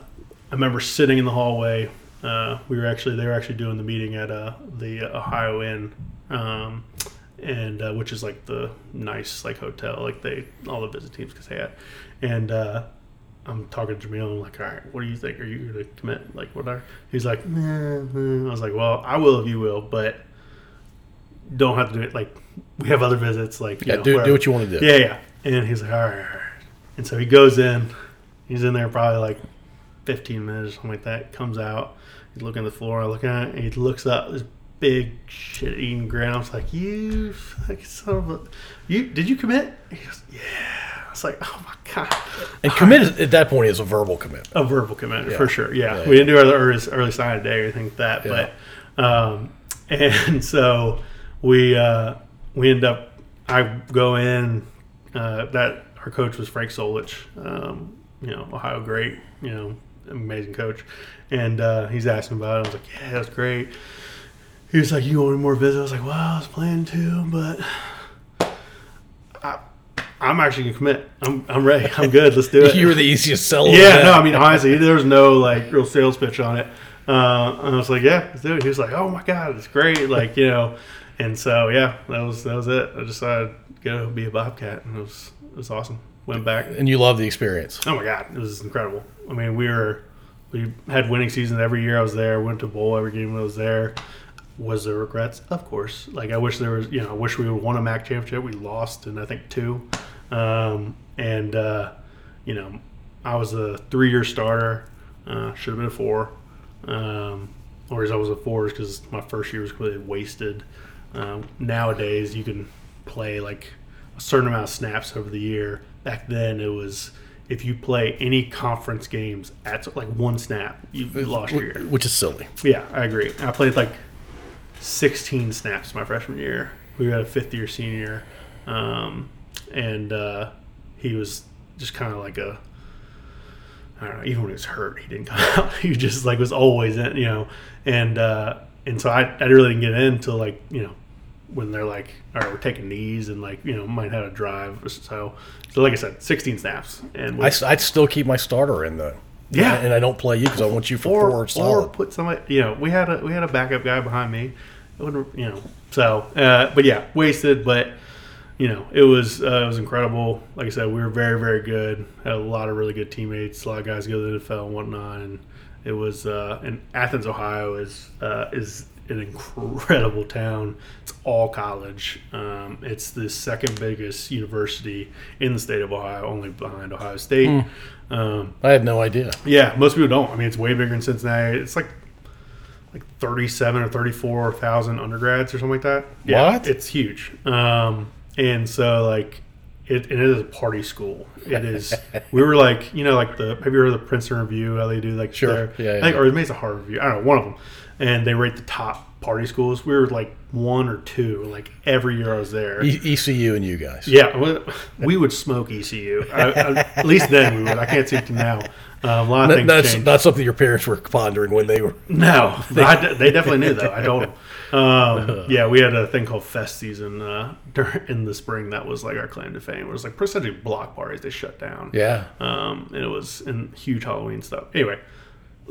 I remember sitting in the hallway. Uh, we were actually they were actually doing the meeting at uh, the Ohio Inn, um, and uh, which is like the nice like hotel like they all the visit teams can stay at. And uh, I'm talking to Jamil. I'm like, all right, what do you think? Are you going to commit? Like, what are? He's like, nah, nah. I was like, well, I will if you will, but don't have to do it. Like, we have other visits. Like, you Yeah, know, do, whatever. do what you want to do. Yeah, yeah. And he's like, all right, all right. And so he goes in. He's in there probably like 15 minutes or something like that. Comes out, he's looking at the floor, I look at it, and he looks up, this big shit eating grin. I was like, you fucking son of a, you, did you commit? He goes, yeah. I was like, oh my God. And commit at that point is a verbal commit. A verbal commitment Yeah. for sure. Yeah. Yeah, we didn't do our early, early sign of day or anything like that. Yeah. But, um, and so we, uh, we end up, I go in, uh, that our coach was Frank Solich, um, you know, Ohio great, you know, amazing coach. And, uh, he's asking about it. I was like, yeah, that's great. He was like, you want more visits? I was like, well, I was planning to, but I, I'm actually gonna commit. I'm, I'm ready. I'm good. Let's do it. You were the easiest seller. Yeah, no, I mean honestly, there was no like real sales pitch on it. Uh, and I was like, yeah, let's do it. He was like, oh my god, it's great, like you know. And so yeah, that was that was it. I decided to go be a bobcat, and it was it was awesome. Went back. and you love the experience. Oh my god, it was incredible. I mean, we were we had winning seasons every year. I was there. Went to bowl every game I was there. Was there regrets? Of course. Like I wish there was. You know, I wish we would won a MAC championship. We lost, and I think two. Um, and uh, you know, I was a three-year starter. Uh, should have been a four. Um, or as I was a four because my first year was completely wasted. Um, nowadays, you can play like a certain amount of snaps over the year. Back then, it was if you play any conference games at like one snap, you lost your year. Which is silly. Yeah, I agree. I played like 16 snaps my freshman year. We had a fifth year senior, um, and uh, he was just kind of like a. I don't know. Even when he was hurt, he didn't come out. he just like was always in, you know, and uh, and so I, I really didn't get in until like you know when they're like, all right, we're taking knees and like you know might have a drive. So so like I said, 16 snaps and I, would still keep my starter in though. Yeah. and I don't play you because I want you for or, four or put somebody you know we had a we had a backup guy behind me it wouldn't you know so uh, but yeah wasted but you know it was uh, it was incredible like i said we were very very good had a lot of really good teammates a lot of guys go to the nfl and whatnot and it was uh, and athens ohio is uh, is an incredible town it's all college um, it's the second biggest university in the state of ohio only behind ohio state um, I had no idea. yeah, most people don't. I mean, it's way bigger than Cincinnati. It's like like thirty-seven or thirty-four thousand undergrads or something like that. Yeah, What? It's huge. Um, and so like it, and it is a party school. It is. we were like, you know, like the. Have you heard of the Princeton Review? How they do like Sure. their- Yeah, I think, yeah. or maybe it's a Harvard Review. I don't know. One of them, and they rate the top party schools. We were like one or two. Like every year I was there. E- ECU and you guys. Yeah, we, we would smoke ECU. I, I, at least then we would. I can't speak to now. Uh, a lot of That- things that's changed. not something your parents were pondering when they were. no, I they definitely knew though. I told them. Um, yeah, we had a thing called Fest season uh, dur- in the spring. That was like our claim to fame. It was like essentially block parties. They shut down. Yeah. Um, and it was in huge Halloween stuff. Anyway,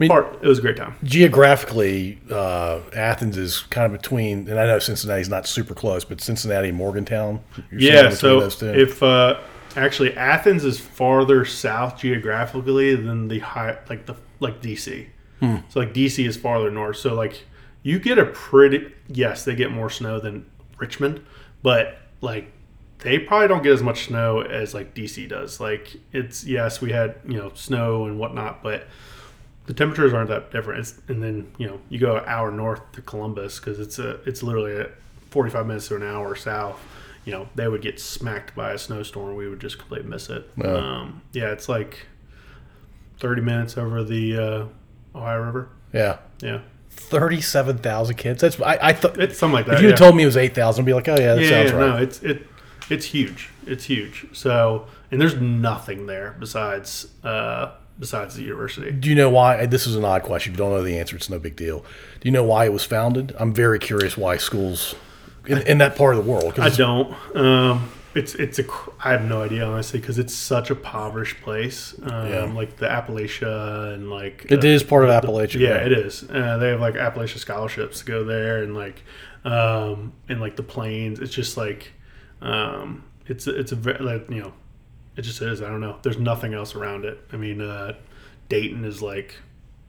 mean- part, it was a great time. Geographically, uh, Athens is kind of between, and I know Cincinnati's not super close, but Cincinnati and Morgantown. you're Yeah, so if uh, actually Athens is farther south geographically than the high, like the like DC. Hmm. So like DC is farther north. So like you get a pretty yes, they get more snow than Richmond, but like they probably don't get as much snow as like DC does. Like it's yes, we had you know snow and whatnot, but the temperatures aren't that different. It's, and then you know you go an hour north to Columbus because it's a it's literally a 45 minutes to an hour south. You know they would get smacked by a snowstorm. We would just completely miss it. Yeah. Um, yeah, it's like 30 minutes over the uh, Ohio River. yeah, Yeah, thirty-seven thousand kids. That's I, I thought. it's something like that. If you yeah. had told me it was eight thousand, I'd be like, oh yeah, that yeah, sounds yeah, right. no, it's it it's huge. It's huge. So and there's nothing there besides uh, besides the university. Do you know why? This is an odd question. If you don't know the answer, it's no big deal. Do you know why it was founded? I'm very curious why schools in, in that part of the world. I don't. Um, it's it's a. I have no idea honestly because it's such a impoverished place. Um, Yeah. Like the Appalachia and like It uh, is part of Appalachia. Yeah, right? it is. Uh, they have like Appalachia scholarships to go there, and like, um, and like the plains. It's just like, um, it's it's a very like you know, it just is. I don't know. There's nothing else around it. I mean, uh, Dayton is like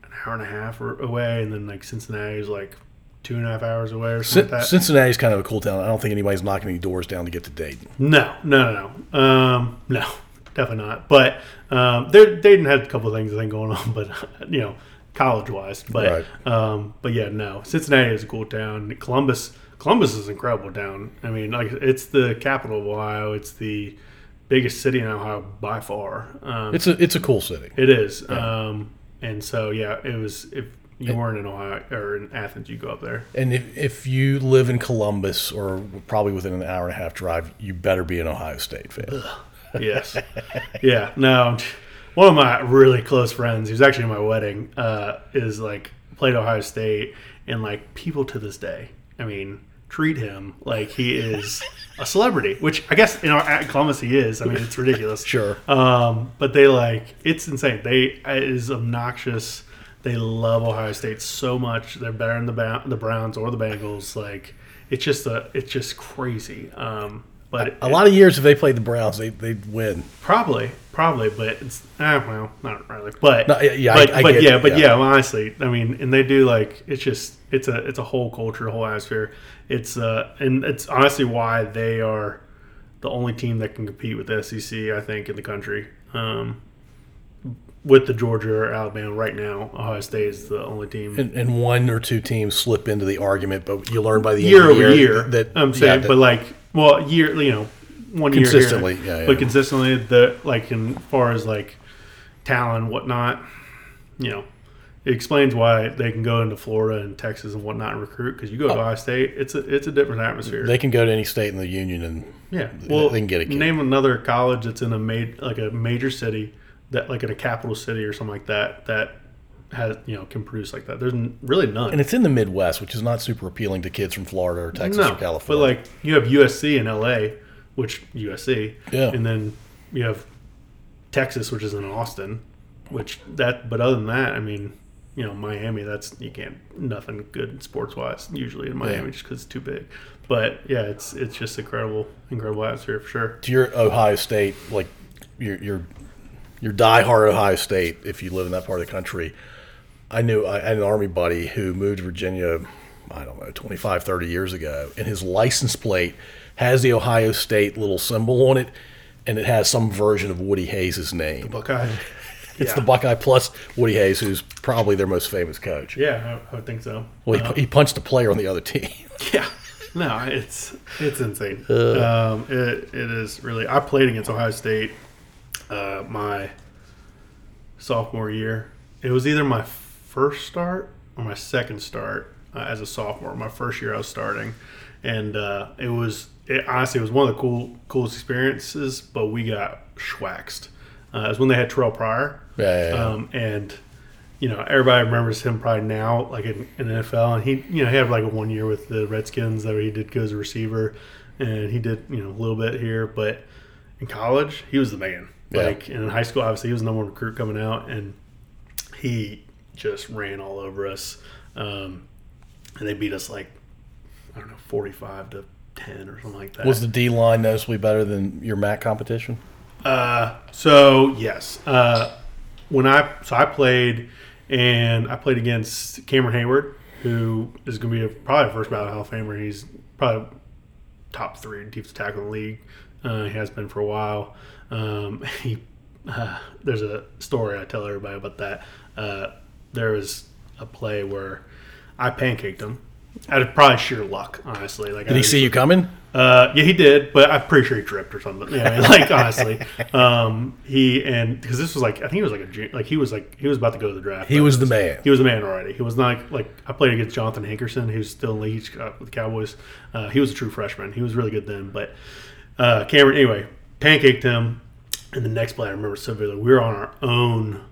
an hour and a half away, and then like Cincinnati is like two and a half hours away or something Cin- like that. Cincinnati's kind of a cool town. I don't think anybody's knocking any doors down to get to Dayton. No, no, no, no. Um, no. definitely not. But um, they Dayton had a couple of things I think going on, but you know, college wise. But um, but yeah, no, Cincinnati is a cool town. Columbus, Columbus is an incredible town. I mean, like it's the capital of Ohio. It's the biggest city in Ohio by far. Um, It's a it's a cool city. it is. Um, and so yeah, it was. If you weren't in Ohio or in Athens, you go up there. And if, if you live in Columbus or probably within an hour and a half drive, you better be an Ohio State fan. Yes. yeah. No. One of my really close friends, who's actually in my wedding, uh, is like played Ohio State, and like people to this day, I mean, treat him like he is a celebrity. Which I guess you know at Columbus he is. I mean, it's ridiculous. Sure. Um, but they like it's insane. They it is obnoxious. They love Ohio State so much. They're better than the Ba- the Browns or the Bengals. Like it's just a it's just crazy. Um, but A lot of years, if they played the Browns, they they'd win. Probably, probably, but it's eh, well, not really. But No, yeah, yeah, I- but, I but get yeah, it, but yeah. yeah. well, honestly, I mean, and they do like it's just it's a it's a whole culture, a whole atmosphere. It's uh, and it's honestly why they are the only team that can compete with the SEC, I think, in the country. Um, with the Georgia or Alabama right now, Ohio State is the only team And, and one or two teams slip into the argument, but you learn by the year end of the over year. that I'm yeah, saying, that- but like, well, year, you know, one year here, Consistently, yeah, yeah. but consistently, the like, in far as like talent, and whatnot, you know, it explains why they can go into Florida and Texas and whatnot and recruit because you go to oh. Ohio State, it's a it's a different atmosphere. Oh. they can go to any state in the union and yeah, well, they can get a kid. name another college that's in a ma- like a major city that like in a capital city or something like that that has you know can produce like that. There's n- really none. and it's in the Midwest, which is not super appealing to kids from Florida or Texas or California. But like you have USC in LA, which USC, Yeah. and then you have Texas, which is in Austin, which that. But other than that, I mean, you know, Miami. That's you can't nothing good sports wise usually in Miami Yeah. just because it's too big. But yeah, it's it's just incredible, incredible atmosphere for sure. to your Ohio State, like your your your diehard Ohio State, if you live in that part of the country, I knew I had an army buddy who moved to Virginia, I don't know, 25, 30 years ago, and his license plate has the Ohio State little symbol on it, and it has some version of Woody Hayes' name. Buckeye. It's yeah. the Buckeye plus Woody Hayes, who's probably their most famous coach. Yeah, I, I would think so. Well, he, he punched a player on the other team. Yeah. No, it's it's insane. Um, it, it is really. I played against Ohio State uh, my sophomore year. It was either my first start or my second start uh, as a sophomore. My first year I was starting, and uh, it was it, honestly it was one of the cool coolest experiences. But we got schwaxed. Uh, it was when they had Terrelle Pryor. Yeah, yeah, yeah. Um, and you know, everybody remembers him probably now, like in, in the NFL. And he, you know, he had like a one year with the Redskins that he did go as a receiver, and he did, you know, a little bit here. But in college, he was the man. Yeah. Like and in high school, obviously, he was the number one recruit coming out, and he just ran all over us. Um, and they beat us like I don't know, forty-five to ten or something like that. Was the D line noticeably better than your MAC competition? Uh, so yes, uh, when I so I played, and I played against Cameron Heyward, who is going to be a, probably a first ballot Hall of Famer. He's probably top three defensive tackle in the league. Uh, he has been for a while. Um, he uh, there's a story I tell everybody about that. Uh, there was a play where I pancaked him. Out of probably sheer luck, honestly. Like Did he see you coming? uh, yeah, he did, but I'm pretty sure he tripped or something. Yeah, like honestly, um, he and because this was like I think he was like a like he was like he was about to go to the draft. He was the man. He was the man already. He was not like I played against Jonathan Hankerson, who's still in the league uh, with the Cowboys. Uh, he was a true freshman. He was really good then, but uh, Cameron anyway pancaked him. And the next play I remember so vividly. We were on our own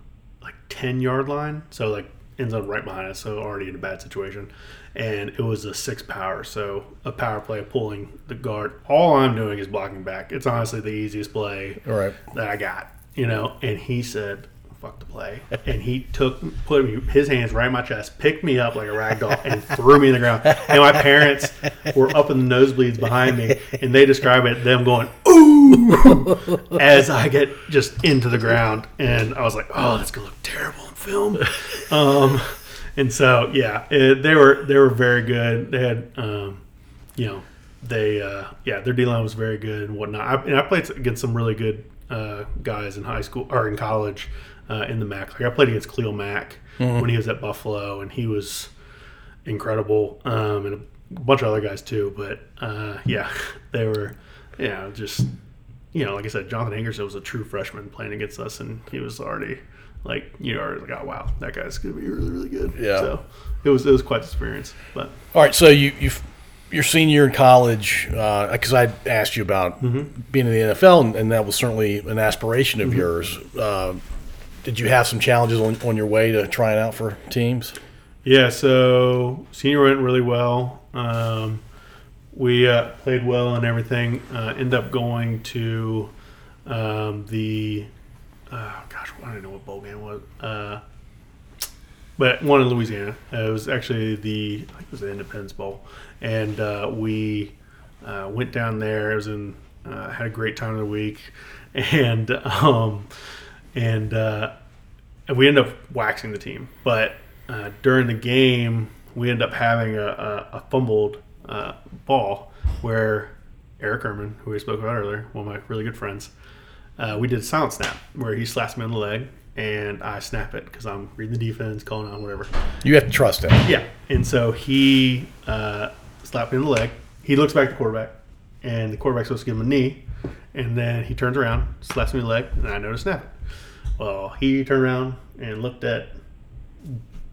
like ten yard line, so like ends up right behind us, so already in a bad situation. And it was a six power, so a power play pulling the guard. All I'm doing is blocking back. It's honestly the easiest play right. that I got, you know. And he said, "Fuck the play," and he took put his hands right in my chest, picked me up like a rag doll, and threw me in the ground. And my parents were up in the nosebleeds behind me, and they describe it them going ooh as I get just into the ground, and I was like, "Oh, that's gonna look terrible in film." Um, and so yeah, it, they were they were very good. They had um, you know they uh, yeah their D line was very good and whatnot. I, and I played against some really good uh, guys in high school or in college uh, in the MAC. Like I played against Khalil Mack when he was at Buffalo, and he was incredible, um, and a bunch of other guys too. But uh, yeah, they were, yeah just you know, like I said, Jonathan Hankerson was a true freshman playing against us, and he was already like you know, already like, oh wow, that guy's gonna be really really good. Yeah. So it was it was quite an experience, but. All right, so you you your senior year in college, because I asked you about being in the NFL, and, and that was certainly an aspiration of yours. Uh, did you have some challenges on, on your way to trying out for teams? Yeah, so senior went really well. Um, we uh, played well and everything. Uh, end up going to um, the uh, gosh, I don't even know what bowl game was. Uh, but one in Louisiana. Uh, it was actually the I think it was the Independence Bowl, and uh, we uh, went down there. It was in uh, had a great time of the week, and um, and uh, and we ended up waxing the team. But uh, during the game, we ended up having a, a, a fumbled uh, ball where Eric Herman, who we spoke about earlier, one of my really good friends, uh, we did a silent snap where he slaps me on the leg and I snap it because I'm reading the defense, calling on whatever. You have to trust him. Yeah. And so he uh, slapped me in the leg. He looks back at the quarterback, and the quarterback's supposed to give him a knee. And then he turns around, slaps me in the leg, and I know to snap it. Well, he turned around and looked at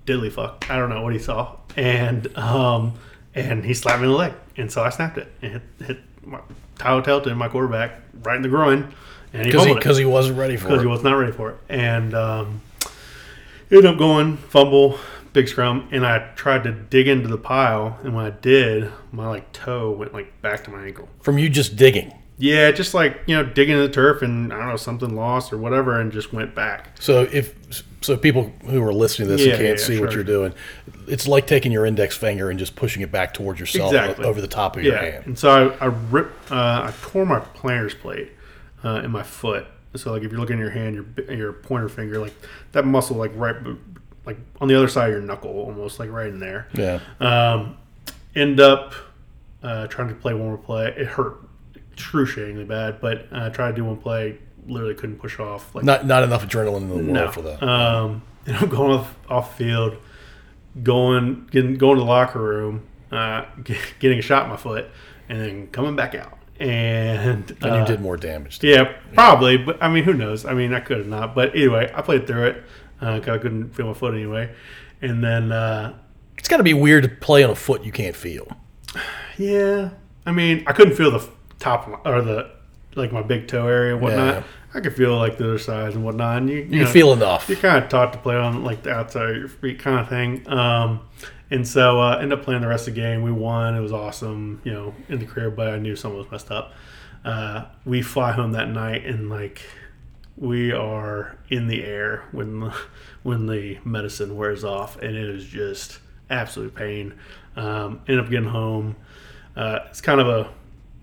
diddly fuck. I don't know what he saw. And um, and he slapped me in the leg. And so I snapped it and hit, hit my, Tyler Tettleton, my quarterback, right in the groin. And he Because he, fumbled it cause he wasn't ready for it because he was not ready for it. And um, ended up going fumble, big scrum, and I tried to dig into the pile, and when I did, my like toe went like back to my ankle. From you just digging. Yeah, just like you know, digging in the turf, and I don't know something lost or whatever, and just went back. So if so, people who are listening to this Yeah, and can't yeah, see what sure. you're doing, it's like taking your index finger and just pushing it back towards yourself Exactly. over the top of your Yeah, hand. and so I, I ripped, uh, I tore my plantar's plate uh, in my foot. So like if you're looking at your hand, your bi- your pointer finger, like that muscle, like right, b- like on the other side of your knuckle, almost like right in there. Yeah. Um, end up uh, trying to play one more play. It hurt excruciatingly bad, but uh, tried to do one play. Literally couldn't push off. Like Not not enough adrenaline in the world no. for that. Um, and I'm going off off field, going getting going to the locker room, uh, getting a shot in my foot, and then coming back out. And and uh, you did more damage. yeah, probably. But I mean, who knows? I mean, I could have not. But anyway, I played through it because I couldn't feel my foot anyway. And then uh, It's got to be weird to play on a foot you can't feel. Yeah, I mean, I couldn't feel the top or the like my big toe area and whatnot. Yeah. I could feel like the other sides and whatnot. And you, you, You know, feel enough. You're kind of taught to play on like the outside of your feet kind of thing. Um, and so uh, ended up playing the rest of the game. We won. It was awesome. You know, in the career, but I knew something was messed up. Uh, we fly home that night and like we are in the air when the, when the medicine wears off, and it is just absolute pain. Um, end up getting home. Uh, it's kind of a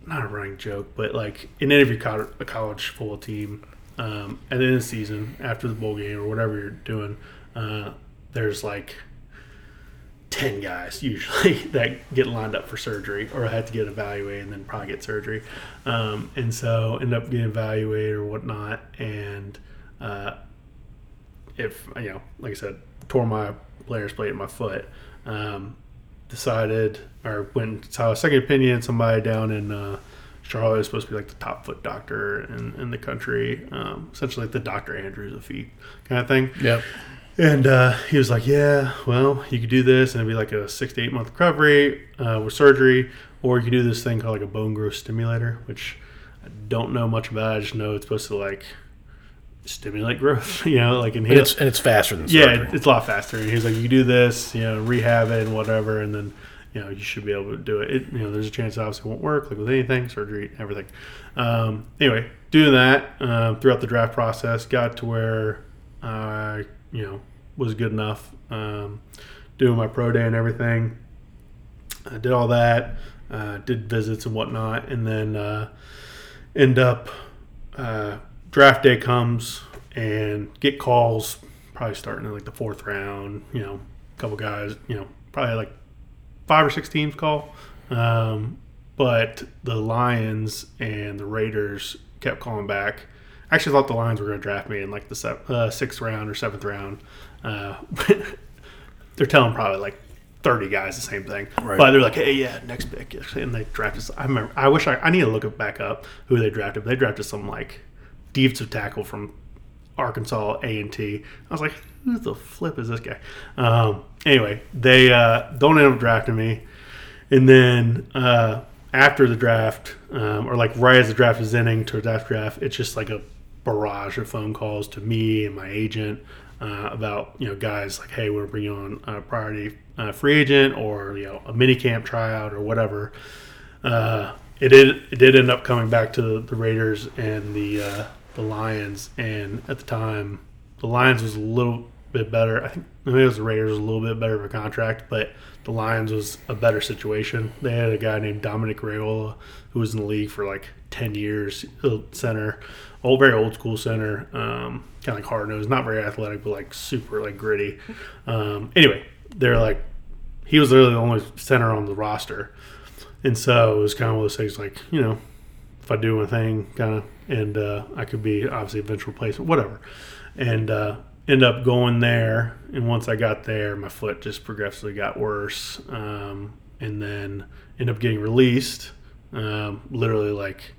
not a running joke, but like in any of your college, a college football team, um, at the end of the season, after the bowl game or whatever you're doing, uh, there's like ten guys usually that get lined up for surgery or I had to get evaluated and then probably get surgery, um, and so end up getting evaluated or whatnot, and uh, if you know, like I said, tore my player's plate in my foot. Um, decided or went saw a second opinion. Somebody down in uh, Charlotte is supposed to be like the top foot doctor in, in the country, um, essentially like the Doctor Andrews of feet kind of thing. Yep. And uh, he was like, "Yeah, well, you could do this, and it'd be like a six to eight month recovery uh, with surgery, or you could do this thing called like a bone growth stimulator, which I don't know much about. I just know it's supposed to like stimulate growth, you know, like in And it's and it's faster than yeah, surgery. it- it's a lot faster. And he's like, you do this, you know, rehab it and whatever, and then you know you should be able to do it. it you know, there's a chance it obviously won't work, like with anything, surgery, everything. Um, anyway, doing that um, throughout the draft process, got to where I, you know, was good enough. Um, doing my pro day and everything. I did all that, uh, did visits and whatnot, and then uh, end up uh, draft day comes and get calls probably starting in like the fourth round. You know, a couple guys. You know, probably like five or six teams call. Um, but the Lions and the Raiders kept calling back I actually thought the Lions were going to draft me in like the se- uh, sixth round or seventh round. Uh, they're telling probably like 30 guys the same thing. Right. But they're like, hey, yeah, next pick. And they drafted. I remember, I wish I, I need to look it back up who they drafted. They drafted some like defensive tackle from Arkansas A and T. I was like, who the flip is this guy? Um, anyway, they uh, don't end up drafting me, and then uh, after the draft, um, or like right as the draft is ending to that draft, it's just like a barrage of phone calls to me and my agent uh, about you know guys like, hey, we're bringing on a priority uh, free agent or you know a mini camp tryout or whatever. Uh, it did it did end up coming back to the, Raiders and the uh, the Lions, and at the time, the Lions was a little bit better. I think maybe it was the Raiders a little bit better of a contract, but the Lions was a better situation. They had a guy named Dominic Raiola who was in the league for like ten years, center, old very old school center, um, kind of like hard nosed, not very athletic, but like super like gritty. Um, anyway, they're like he was literally the only center on the roster. And so it was kind of one of those things like, you know, if I do my thing, kind of, and uh, I could be obviously a eventual replacement, whatever. And uh, end up going there. And once I got there, my foot just progressively got worse. Um, and then end up getting released. Um, literally, like,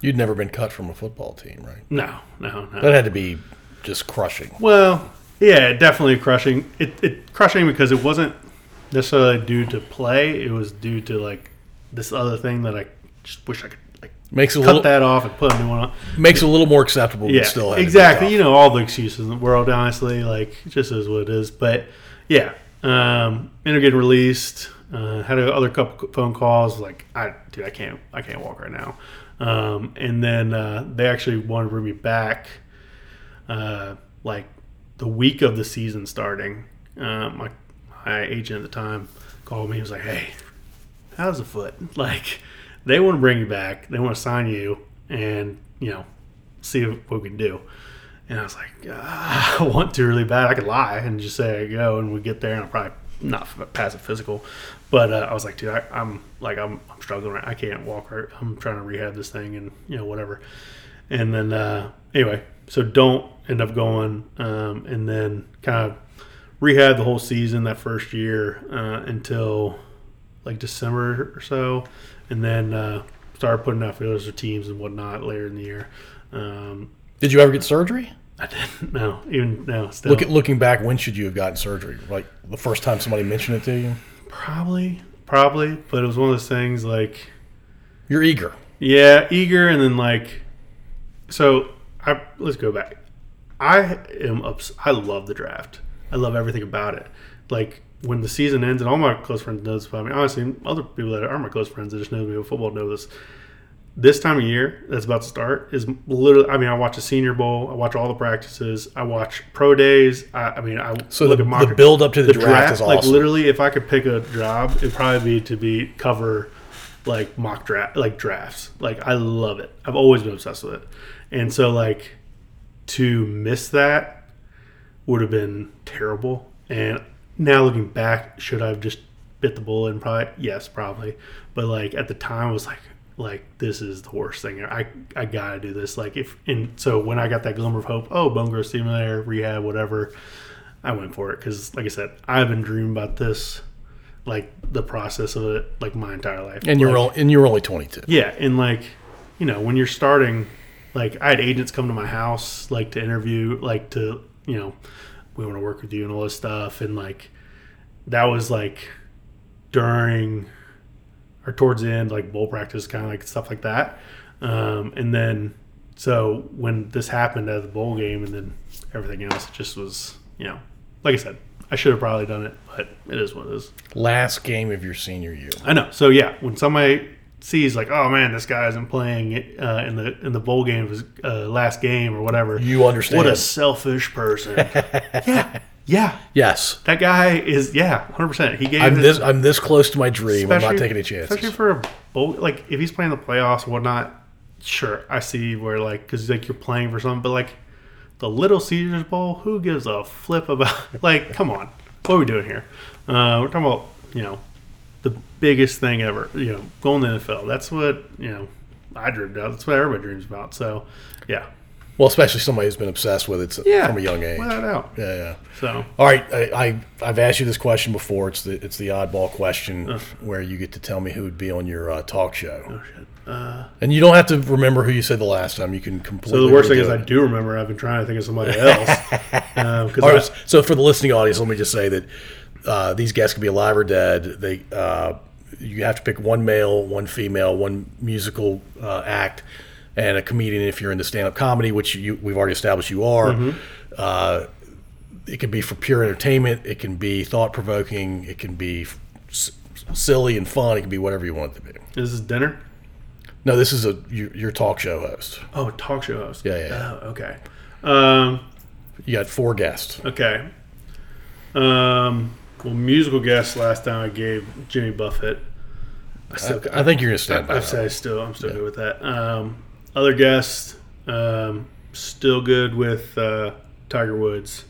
You'd never been cut from a football team, right? no, no, no. That had to be just crushing. Well, yeah, definitely crushing. It, it crushing because it wasn't necessarily due to play. It was due to like this other thing that I just wish I could Makes it a cut little that off and put a new one on. makes it a little more acceptable. Yeah, but still had to be exactly. You know, all the excuses in the world, honestly, like it just is what it is. But yeah, um, ended up getting released. Uh, had a other couple phone calls. Like, I dude, I can't, I can't walk right now. Um, and then uh, they actually wanted to bring me back, uh, like the week of the season starting. Uh, my my agent at the time called me. He was like, "Hey, how's the foot? Like, they want to bring you back. They want to sign you, and you know, see what we can do." And I was like, ah, "I want to really bad. I could lie and just say I go, and we get there, and I'll probably not pass a physical." But uh, I was like, "Dude, I, I'm like, I'm, I'm struggling. Right. I can't walk. Right. I'm trying to rehab this thing, and you know, whatever." And then uh, anyway, so don't end up going, um, and then kind of rehab the whole season that first year uh, until like December or so, and then uh, started putting out feelers for teams and whatnot later in the year. Um, Did you ever get surgery? I didn't No, even now, still Look at looking back, when should you have gotten surgery? Like the first time somebody mentioned it to you? probably, probably, but it was one of those things like You're eager. Yeah, eager, and then like, so I let's go back. I am ups- I love the draft. I love everything about it. Like when the season ends, and all my close friends know this about me. Honestly, other people that aren't my close friends that just know me with football know this. This time of year that's about to start is literally. I mean, I watch the Senior Bowl. I watch all the practices. I watch pro days. I, I mean, I So look the, at mock the build up to the, the draft, is awesome. like literally if i could pick a job it'd probably be to be cover like mock draft like drafts like i love it i've always been obsessed with it and so like to miss that would have been terrible and now looking back should i have just bit the bullet and probably yes probably but like at the time I was like like this is the worst thing i i gotta do this like if and so when i got that glimmer of hope oh bone growth stimulator rehab whatever I went for it because, like I said, I've been dreaming about this, like the process of it, like my entire life. and you're Like, all, and you're only 22. yeah, and like, you know, when you're starting, like I had agents come to my house, like to interview, like to, you know, we want to work with you and all this stuff, and like, that was like during or towards the end, like bowl practice, kind of like stuff like that, um, and then so when this happened at the bowl game, and then everything else, it just was, you know, like I said, I should have probably done it, but it is what it is. Last game of your senior year. I know. So yeah, when somebody sees like, oh man, this guy isn't playing uh, in the in the bowl game of his uh, last game or whatever, You understand. what a selfish person. yeah, yeah, yes. that guy is yeah, hundred percent. He gave I'm his- this I'm this close to my dream. I'm not taking any chances. Especially for a bowl, like if he's playing the playoffs or whatnot, sure, I see where like because like you're playing for something, but like the Little Caesars Bowl, who gives a flip about? Like, come on, what are we doing here? Uh, we're talking about you know the biggest thing ever, you know, going to the NFL. That's what you know I dreamed of. That's what everybody dreams about. So, yeah, Well, especially somebody who's been obsessed with it Yeah, from a young age. without doubt. Yeah, yeah. So All right, I, I I've asked you this question before. It's the it's the oddball question where you get to tell me who would be on your uh, talk show, oh shit. Uh, and you don't have to remember who you said the last time. You can completely. so the worst thing is I do remember. I've been trying to think of somebody else. Um 'cause All I- right, so for the listening audience, let me just say that uh, these guests can be alive or dead. They uh, you have to pick one male, one female, one musical uh, act, and a comedian if you're into stand-up comedy, which you, we've already established you are. Uh, it can be for pure entertainment. It can be thought-provoking. It can be s- silly and fun. It can be whatever you want it to be. Is this is dinner. No, this is a your, your talk show host. Oh, talk show host. Yeah, yeah, yeah. Oh, okay. Um, You got four guests. okay. Um, well, musical guest last time I gave Jimmy Buffett. I still, I think you're gonna stand by I, I say still, I'm still good with that. Um, other guests, um, still good with uh, Tiger Woods.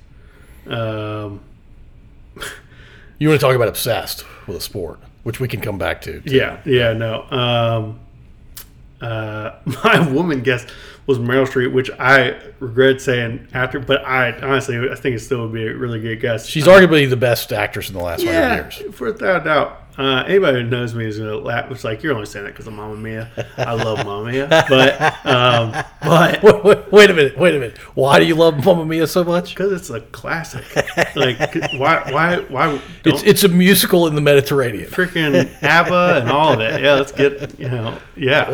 Um, You want to talk about obsessed with a sport, which we can come back to. too. yeah, yeah, no. Um, uh, my woman guest was Meryl Streep, which I regret saying after, but I honestly I think it still would be a really good guess. She's arguably the best actress in the last hundred yeah, years. for without a doubt. Uh, anybody who knows me is gonna laugh. It's like you're only saying that because of Mamma Mia. I love Mamma Mia, but um, but Wait, wait, wait a minute. Wait a minute. Why do you love Mamma Mia so much? because it's a classic. Like why why why It's it's a musical in the Mediterranean. freaking ABBA and all of it? Yeah, let's get you know yeah.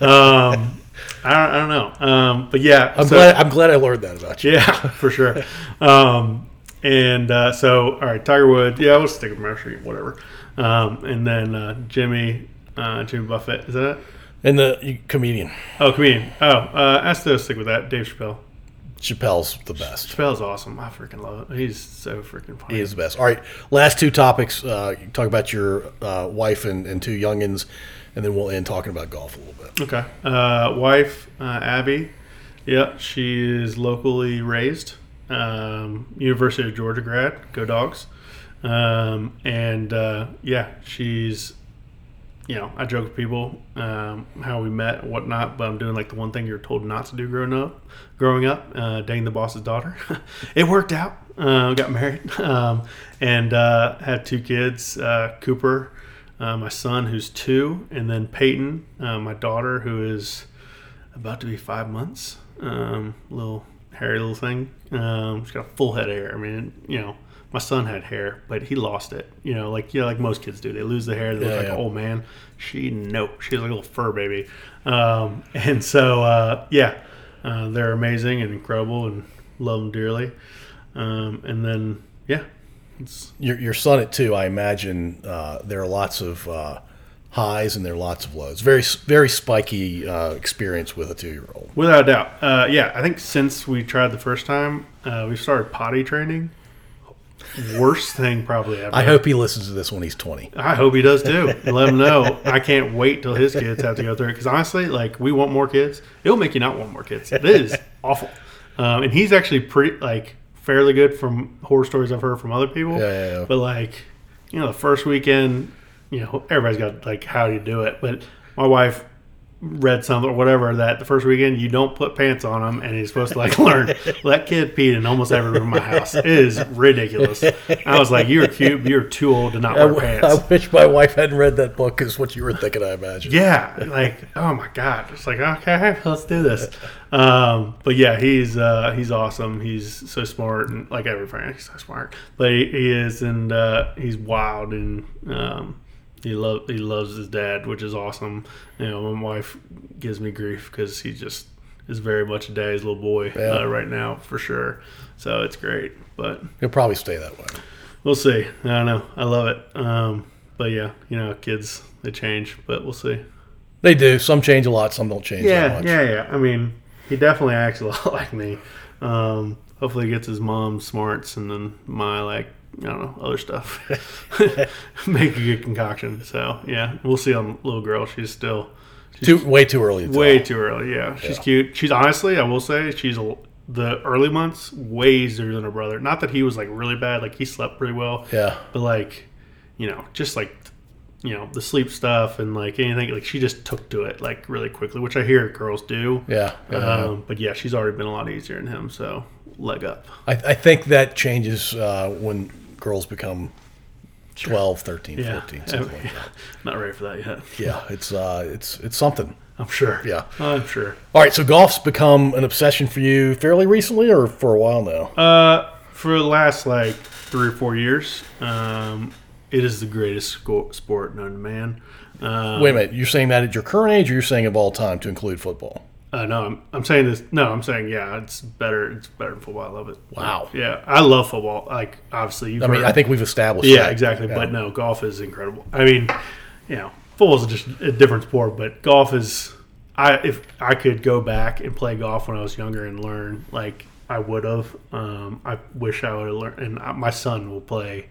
Um, I don't I don't know. Um, but yeah, I'm so- glad I'm glad I learned that about you. Yeah, for sure. Um, and uh, so, all right, Tiger Woods. Yeah, we'll stick with Streep, whatever. Um, and then uh, Jimmy, uh, Jimmy Buffett. Is that it? And the comedian Oh, comedian. Oh, uh, I still stick with that. Dave Chappelle. Chappelle's the best. Chappelle's awesome. I freaking love it. He's so freaking funny. He is the best. All right, last two topics. Uh, talk about your uh, wife and, and two youngins, and then we'll end talking about golf a little bit. Okay. Uh, wife, uh, Abby. Yeah, she is locally raised. Um, University of Georgia grad. Go dogs. Um, and uh, yeah, she's, you know, I joke with people um, how we met and whatnot, but I'm doing like the one thing you're told not to do growing up. Growing up, uh, dating the boss's daughter. it worked out. Uh, got married um, and uh, had two kids uh, Cooper, uh, my son, who's two, and then Peyton, uh, my daughter, who is about to be five months. Um, little hairy little thing. Um, she's got a full head of hair. I mean, you know, my son had hair, but he lost it. You know, like you know, like most kids do. They lose the hair. They Yeah, look like yeah. an old man. She no, she's like a little fur baby. Um, and so uh, yeah, uh, they're amazing and incredible, and love them dearly. Um, and then yeah, Your, your son at two, I imagine uh, there are lots of uh, highs and there are lots of lows. Very very spiky uh, experience with a two year old. Without a doubt. Uh, yeah, I think since we tried the first time, uh, we started potty training. Worst thing probably ever. I hope he listens to this when he's twenty. I hope he does too. Let him know. I can't wait till his kids have to go through it because honestly, like we want more kids. It'll make you not want more kids. It is awful. Um, and he's actually pretty like fairly good from horror stories I've heard from other people. Yeah, yeah, yeah. But like, you know, the first weekend, you know, everybody's got like how do you do it. But my wife read something or whatever that the first weekend you don't put pants on him and he's supposed to like learn. Well, that kid peed in almost every room in my house. It is ridiculous. I was like, you're cute, you're too old to not I, wear w- pants. I wish my wife hadn't read that book is what you were thinking, I imagine. Yeah, like oh my god, it's like okay, let's do this. Um, but yeah, he's uh, he's awesome. He's so smart and like every parent, he's so smart. But he, he is, and uh, he's wild, and um, he love he loves his dad, which is awesome. You know, my wife gives me grief because he just is very much a daddy's little boy Yeah. uh, right now for sure. So it's great, but He'll probably stay that way. we'll see. I don't know. I love it. Um, but yeah, you know, kids they change, but we'll see. They do. Some change a lot. Some don't change that Yeah, much. yeah, yeah. I mean, he definitely acts a lot like me. Um, hopefully, he gets his mom's smarts and then my like I don't know other stuff. Make a good concoction. So yeah, we'll see on little girl. She's still she's Too way too early. To way tell. too early. Yeah, she's Yeah. cute. She's honestly, I will say, she's a, the early months way easier than her brother. Not that he was like really bad. Like he slept pretty well. Yeah. But like, you know, just like you know the sleep stuff and like anything like she just took to it like really quickly which i hear girls do Yeah. yeah. um, but yeah she's already been a lot easier than him so leg up I, I think that changes uh, when girls become 12, 13, yeah 14, something like that. not ready for that yet Yeah, it's uh, it's it's something. i'm sure Yeah. i'm sure All right, so golf's become an obsession for you fairly recently, or for a while now. uh for the last like three or four years um it is the greatest sport known to man um, Wait a minute, you're saying that at your current age, or you're saying of all time to include football? Uh, no, I'm, I'm saying this. No, I'm saying yeah, it's better. It's better than football. I love it. Wow. Yeah, I love football. Like obviously, you've I mean, I think we've established. yeah, that. exactly. Yeah. But no, golf is incredible. I mean, you know, football is just a different sport, but golf is. I if I could go back and play golf when I was younger and learn, like I would have. Um, I wish I would have learned. And I, my son will play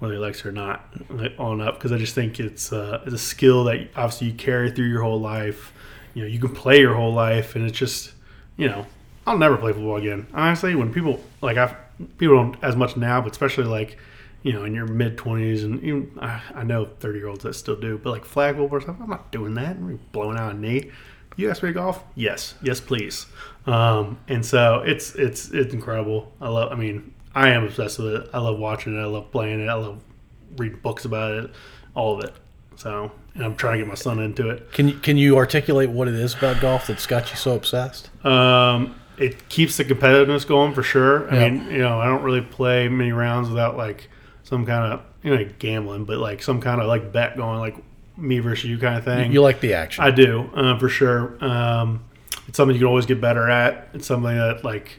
whether he likes it or not on up because I just think it's uh, it's a skill that obviously you carry through your whole life. You know, you can play your whole life, and it's just you know, I'll never play football again. Honestly, when people like I people don't as much now, but especially like you know in your mid twenties and even I, I know thirty year olds that still do, but like flag football or stuff, I'm not doing that. I'm blowing out a knee. You ask me to golf? Yes, yes, please. Um, and so it's it's it's incredible. I love. I mean, I am obsessed with it. I love watching it. I love playing it. I love reading books about it. All of it. So, I'm trying to get my son into it. Can you can you articulate what it is about golf that's got you so obsessed? Um, it keeps the competitiveness going for sure. I Yeah. mean, you know, I don't really play many rounds without like some kind of you know gambling, but like some kind of like bet going, like me versus you kind of thing. You like the action? I do uh, for sure. Um, it's something you can always get better at. It's something that like,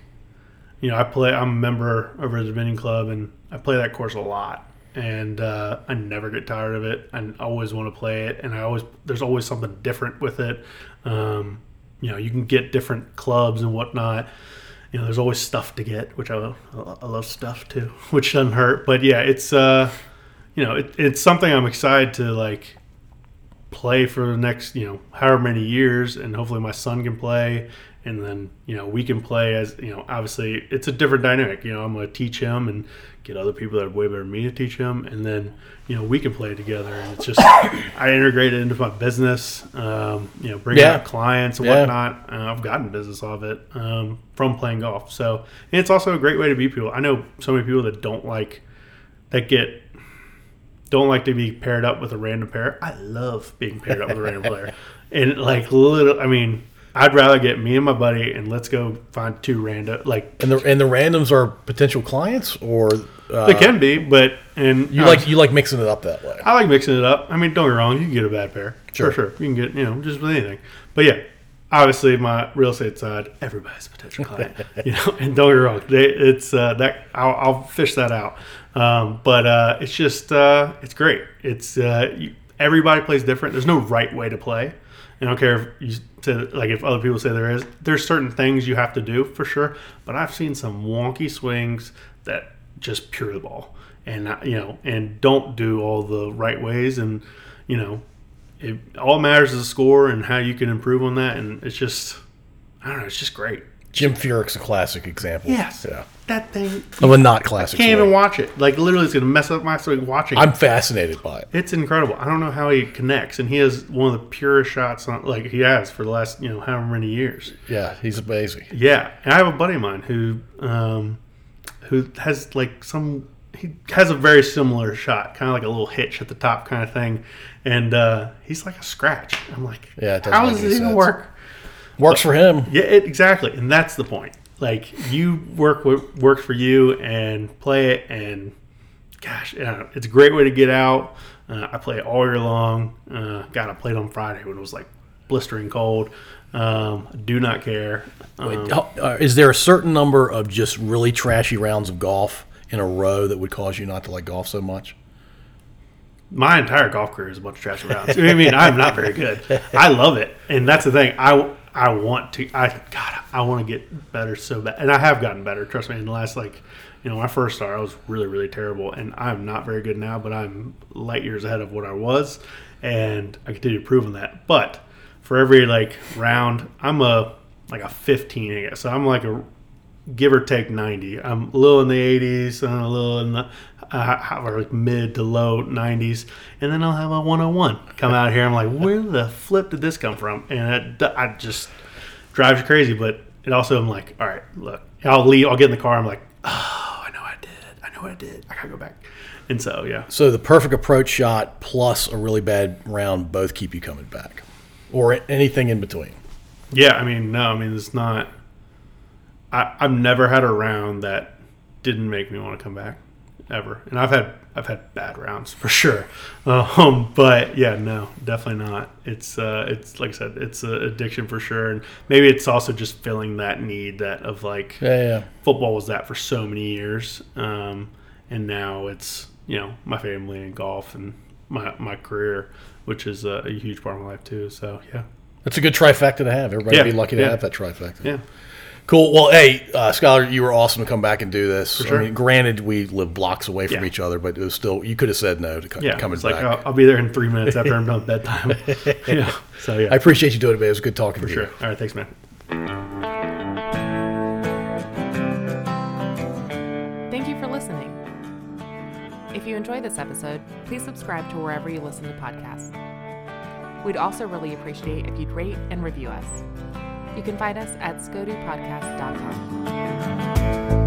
you know, I play. I'm a member of a Dominion Club, and I play that course a lot. And uh, I never get tired of it. I always want to play it, and I always there's always something different with it. Um, you know, you can get different clubs and whatnot. You know, there's always stuff to get, which I, I love stuff too, which doesn't hurt. But yeah, it's uh, you know, it, it's something I'm excited to like play for the next you know however many years and hopefully my son can play and then you know we can play as you know obviously it's a different dynamic you know i'm going to teach him and get other people that are way better than me to teach him and then you know we can play together and it's just i integrate it into my business um, you know bring Yeah. out clients and Yeah. whatnot uh, i've gotten business off it um, from playing golf so and it's also a great way to meet people i know so many people that don't like that get don't like to be paired up with a random pair. I love being paired up with a random player. And like little, I mean, I'd rather get me and my buddy and let's go find two random. Like and the and the randoms are potential clients, or uh, they can be, but and you like you like mixing it up that way. I like mixing it up. I mean, don't get me wrong, you can get a bad pair. Sure. For sure. You can get, you know, just with anything. But yeah, obviously my real estate side, everybody's a potential client. you know, and don't get me wrong, they, it's uh, that I'll, I'll fish that out. Um, but uh, it's just uh, it's great. It's uh, you, everybody plays different. There's no right way to play. I don't care if you say, like if other people say there is. There's certain things you have to do for sure. But I've seen some wonky swings that just pure the ball, and uh, you know, and don't do all the right ways, and you know, it all matters is the score and how you can improve on that. And it's just, I don't know, it's just great. Jim Furyk's a classic example. Yes, Yeah. That thing. Of a not classic. Can't swing. even watch it. Like literally, it's gonna mess up my swing watching. I'm fascinated by it. It's incredible. I don't know how he connects, and he has one of the purest shots on like he has for the last you know however many years. Yeah, he's amazing. Yeah, and I have a buddy of mine who um, who has like some he has a very similar shot, kind of like a little hitch at the top kind of thing, and uh, he's like a scratch. I'm like, Yeah, it how does it even work? Works for him. Yeah, it, exactly, and that's the point. Like you work what works for you and play it, and gosh, it's a great way to get out. Uh, I play it all year long. Uh, God, I played on Friday when it was like blistering cold. Um, do not care. Um, How- uh, Is there a certain number of just really trashy rounds of golf in a row that would cause you not to like golf so much? my entire golf career is a bunch of trash rounds. I mean, I'm not very good. I love it, and that's the thing. I I want to. I God, I want to get better so bad, and I have gotten better. Trust me. In the last like, you know, when I first started, I was really really terrible, and I'm not very good now. But I'm light years ahead of what I was, and I continue on that. But for every like round, I'm a like a 15, I guess. So I'm like a give or take 90. I'm a little in the 80s and a little in the uh, have like mid to low 90s, and then I'll have a 101 come out here. I'm like, where the flip did this come from? And it, I just drives you crazy. But it also, I'm like, all right, look, I'll leave. I'll get in the car. I'm like, oh, I know I did. I know what I did. I gotta go back. And so, yeah, So the perfect approach shot plus a really bad round both keep you coming back, or anything in between. Yeah, I mean, no, I mean, it's not. I, I've never had a round that didn't make me want to come back, ever. And I've had I've had bad rounds for sure, um, but yeah, no, definitely not. It's uh, it's like I said, it's an addiction for sure, and maybe it's also just filling that need that of like Yeah, yeah. football was that for so many years, um, and now it's you know my family and golf and my my career, which is a, a huge part of my life too. So yeah, That's a good trifecta to have. Everybody Yeah, be lucky to have that trifecta. yeah. Cool. Well, hey, uh, Scholar, you were awesome to come back and do this. sure. I mean, granted, we live blocks away from Yeah. each other, but it was still you could have said no to co- Yeah, coming it's like. I'll, I'll be there in three minutes after I'm done with bedtime. yeah. So yeah, I appreciate you doing it, man. It was good talking for to sure. you. All right, thanks, man. Thank you for listening. If you enjoyed this episode, please subscribe to wherever you listen to podcasts. We'd also really appreciate if you'd rate and review us. You can find us at scodupodcast.com.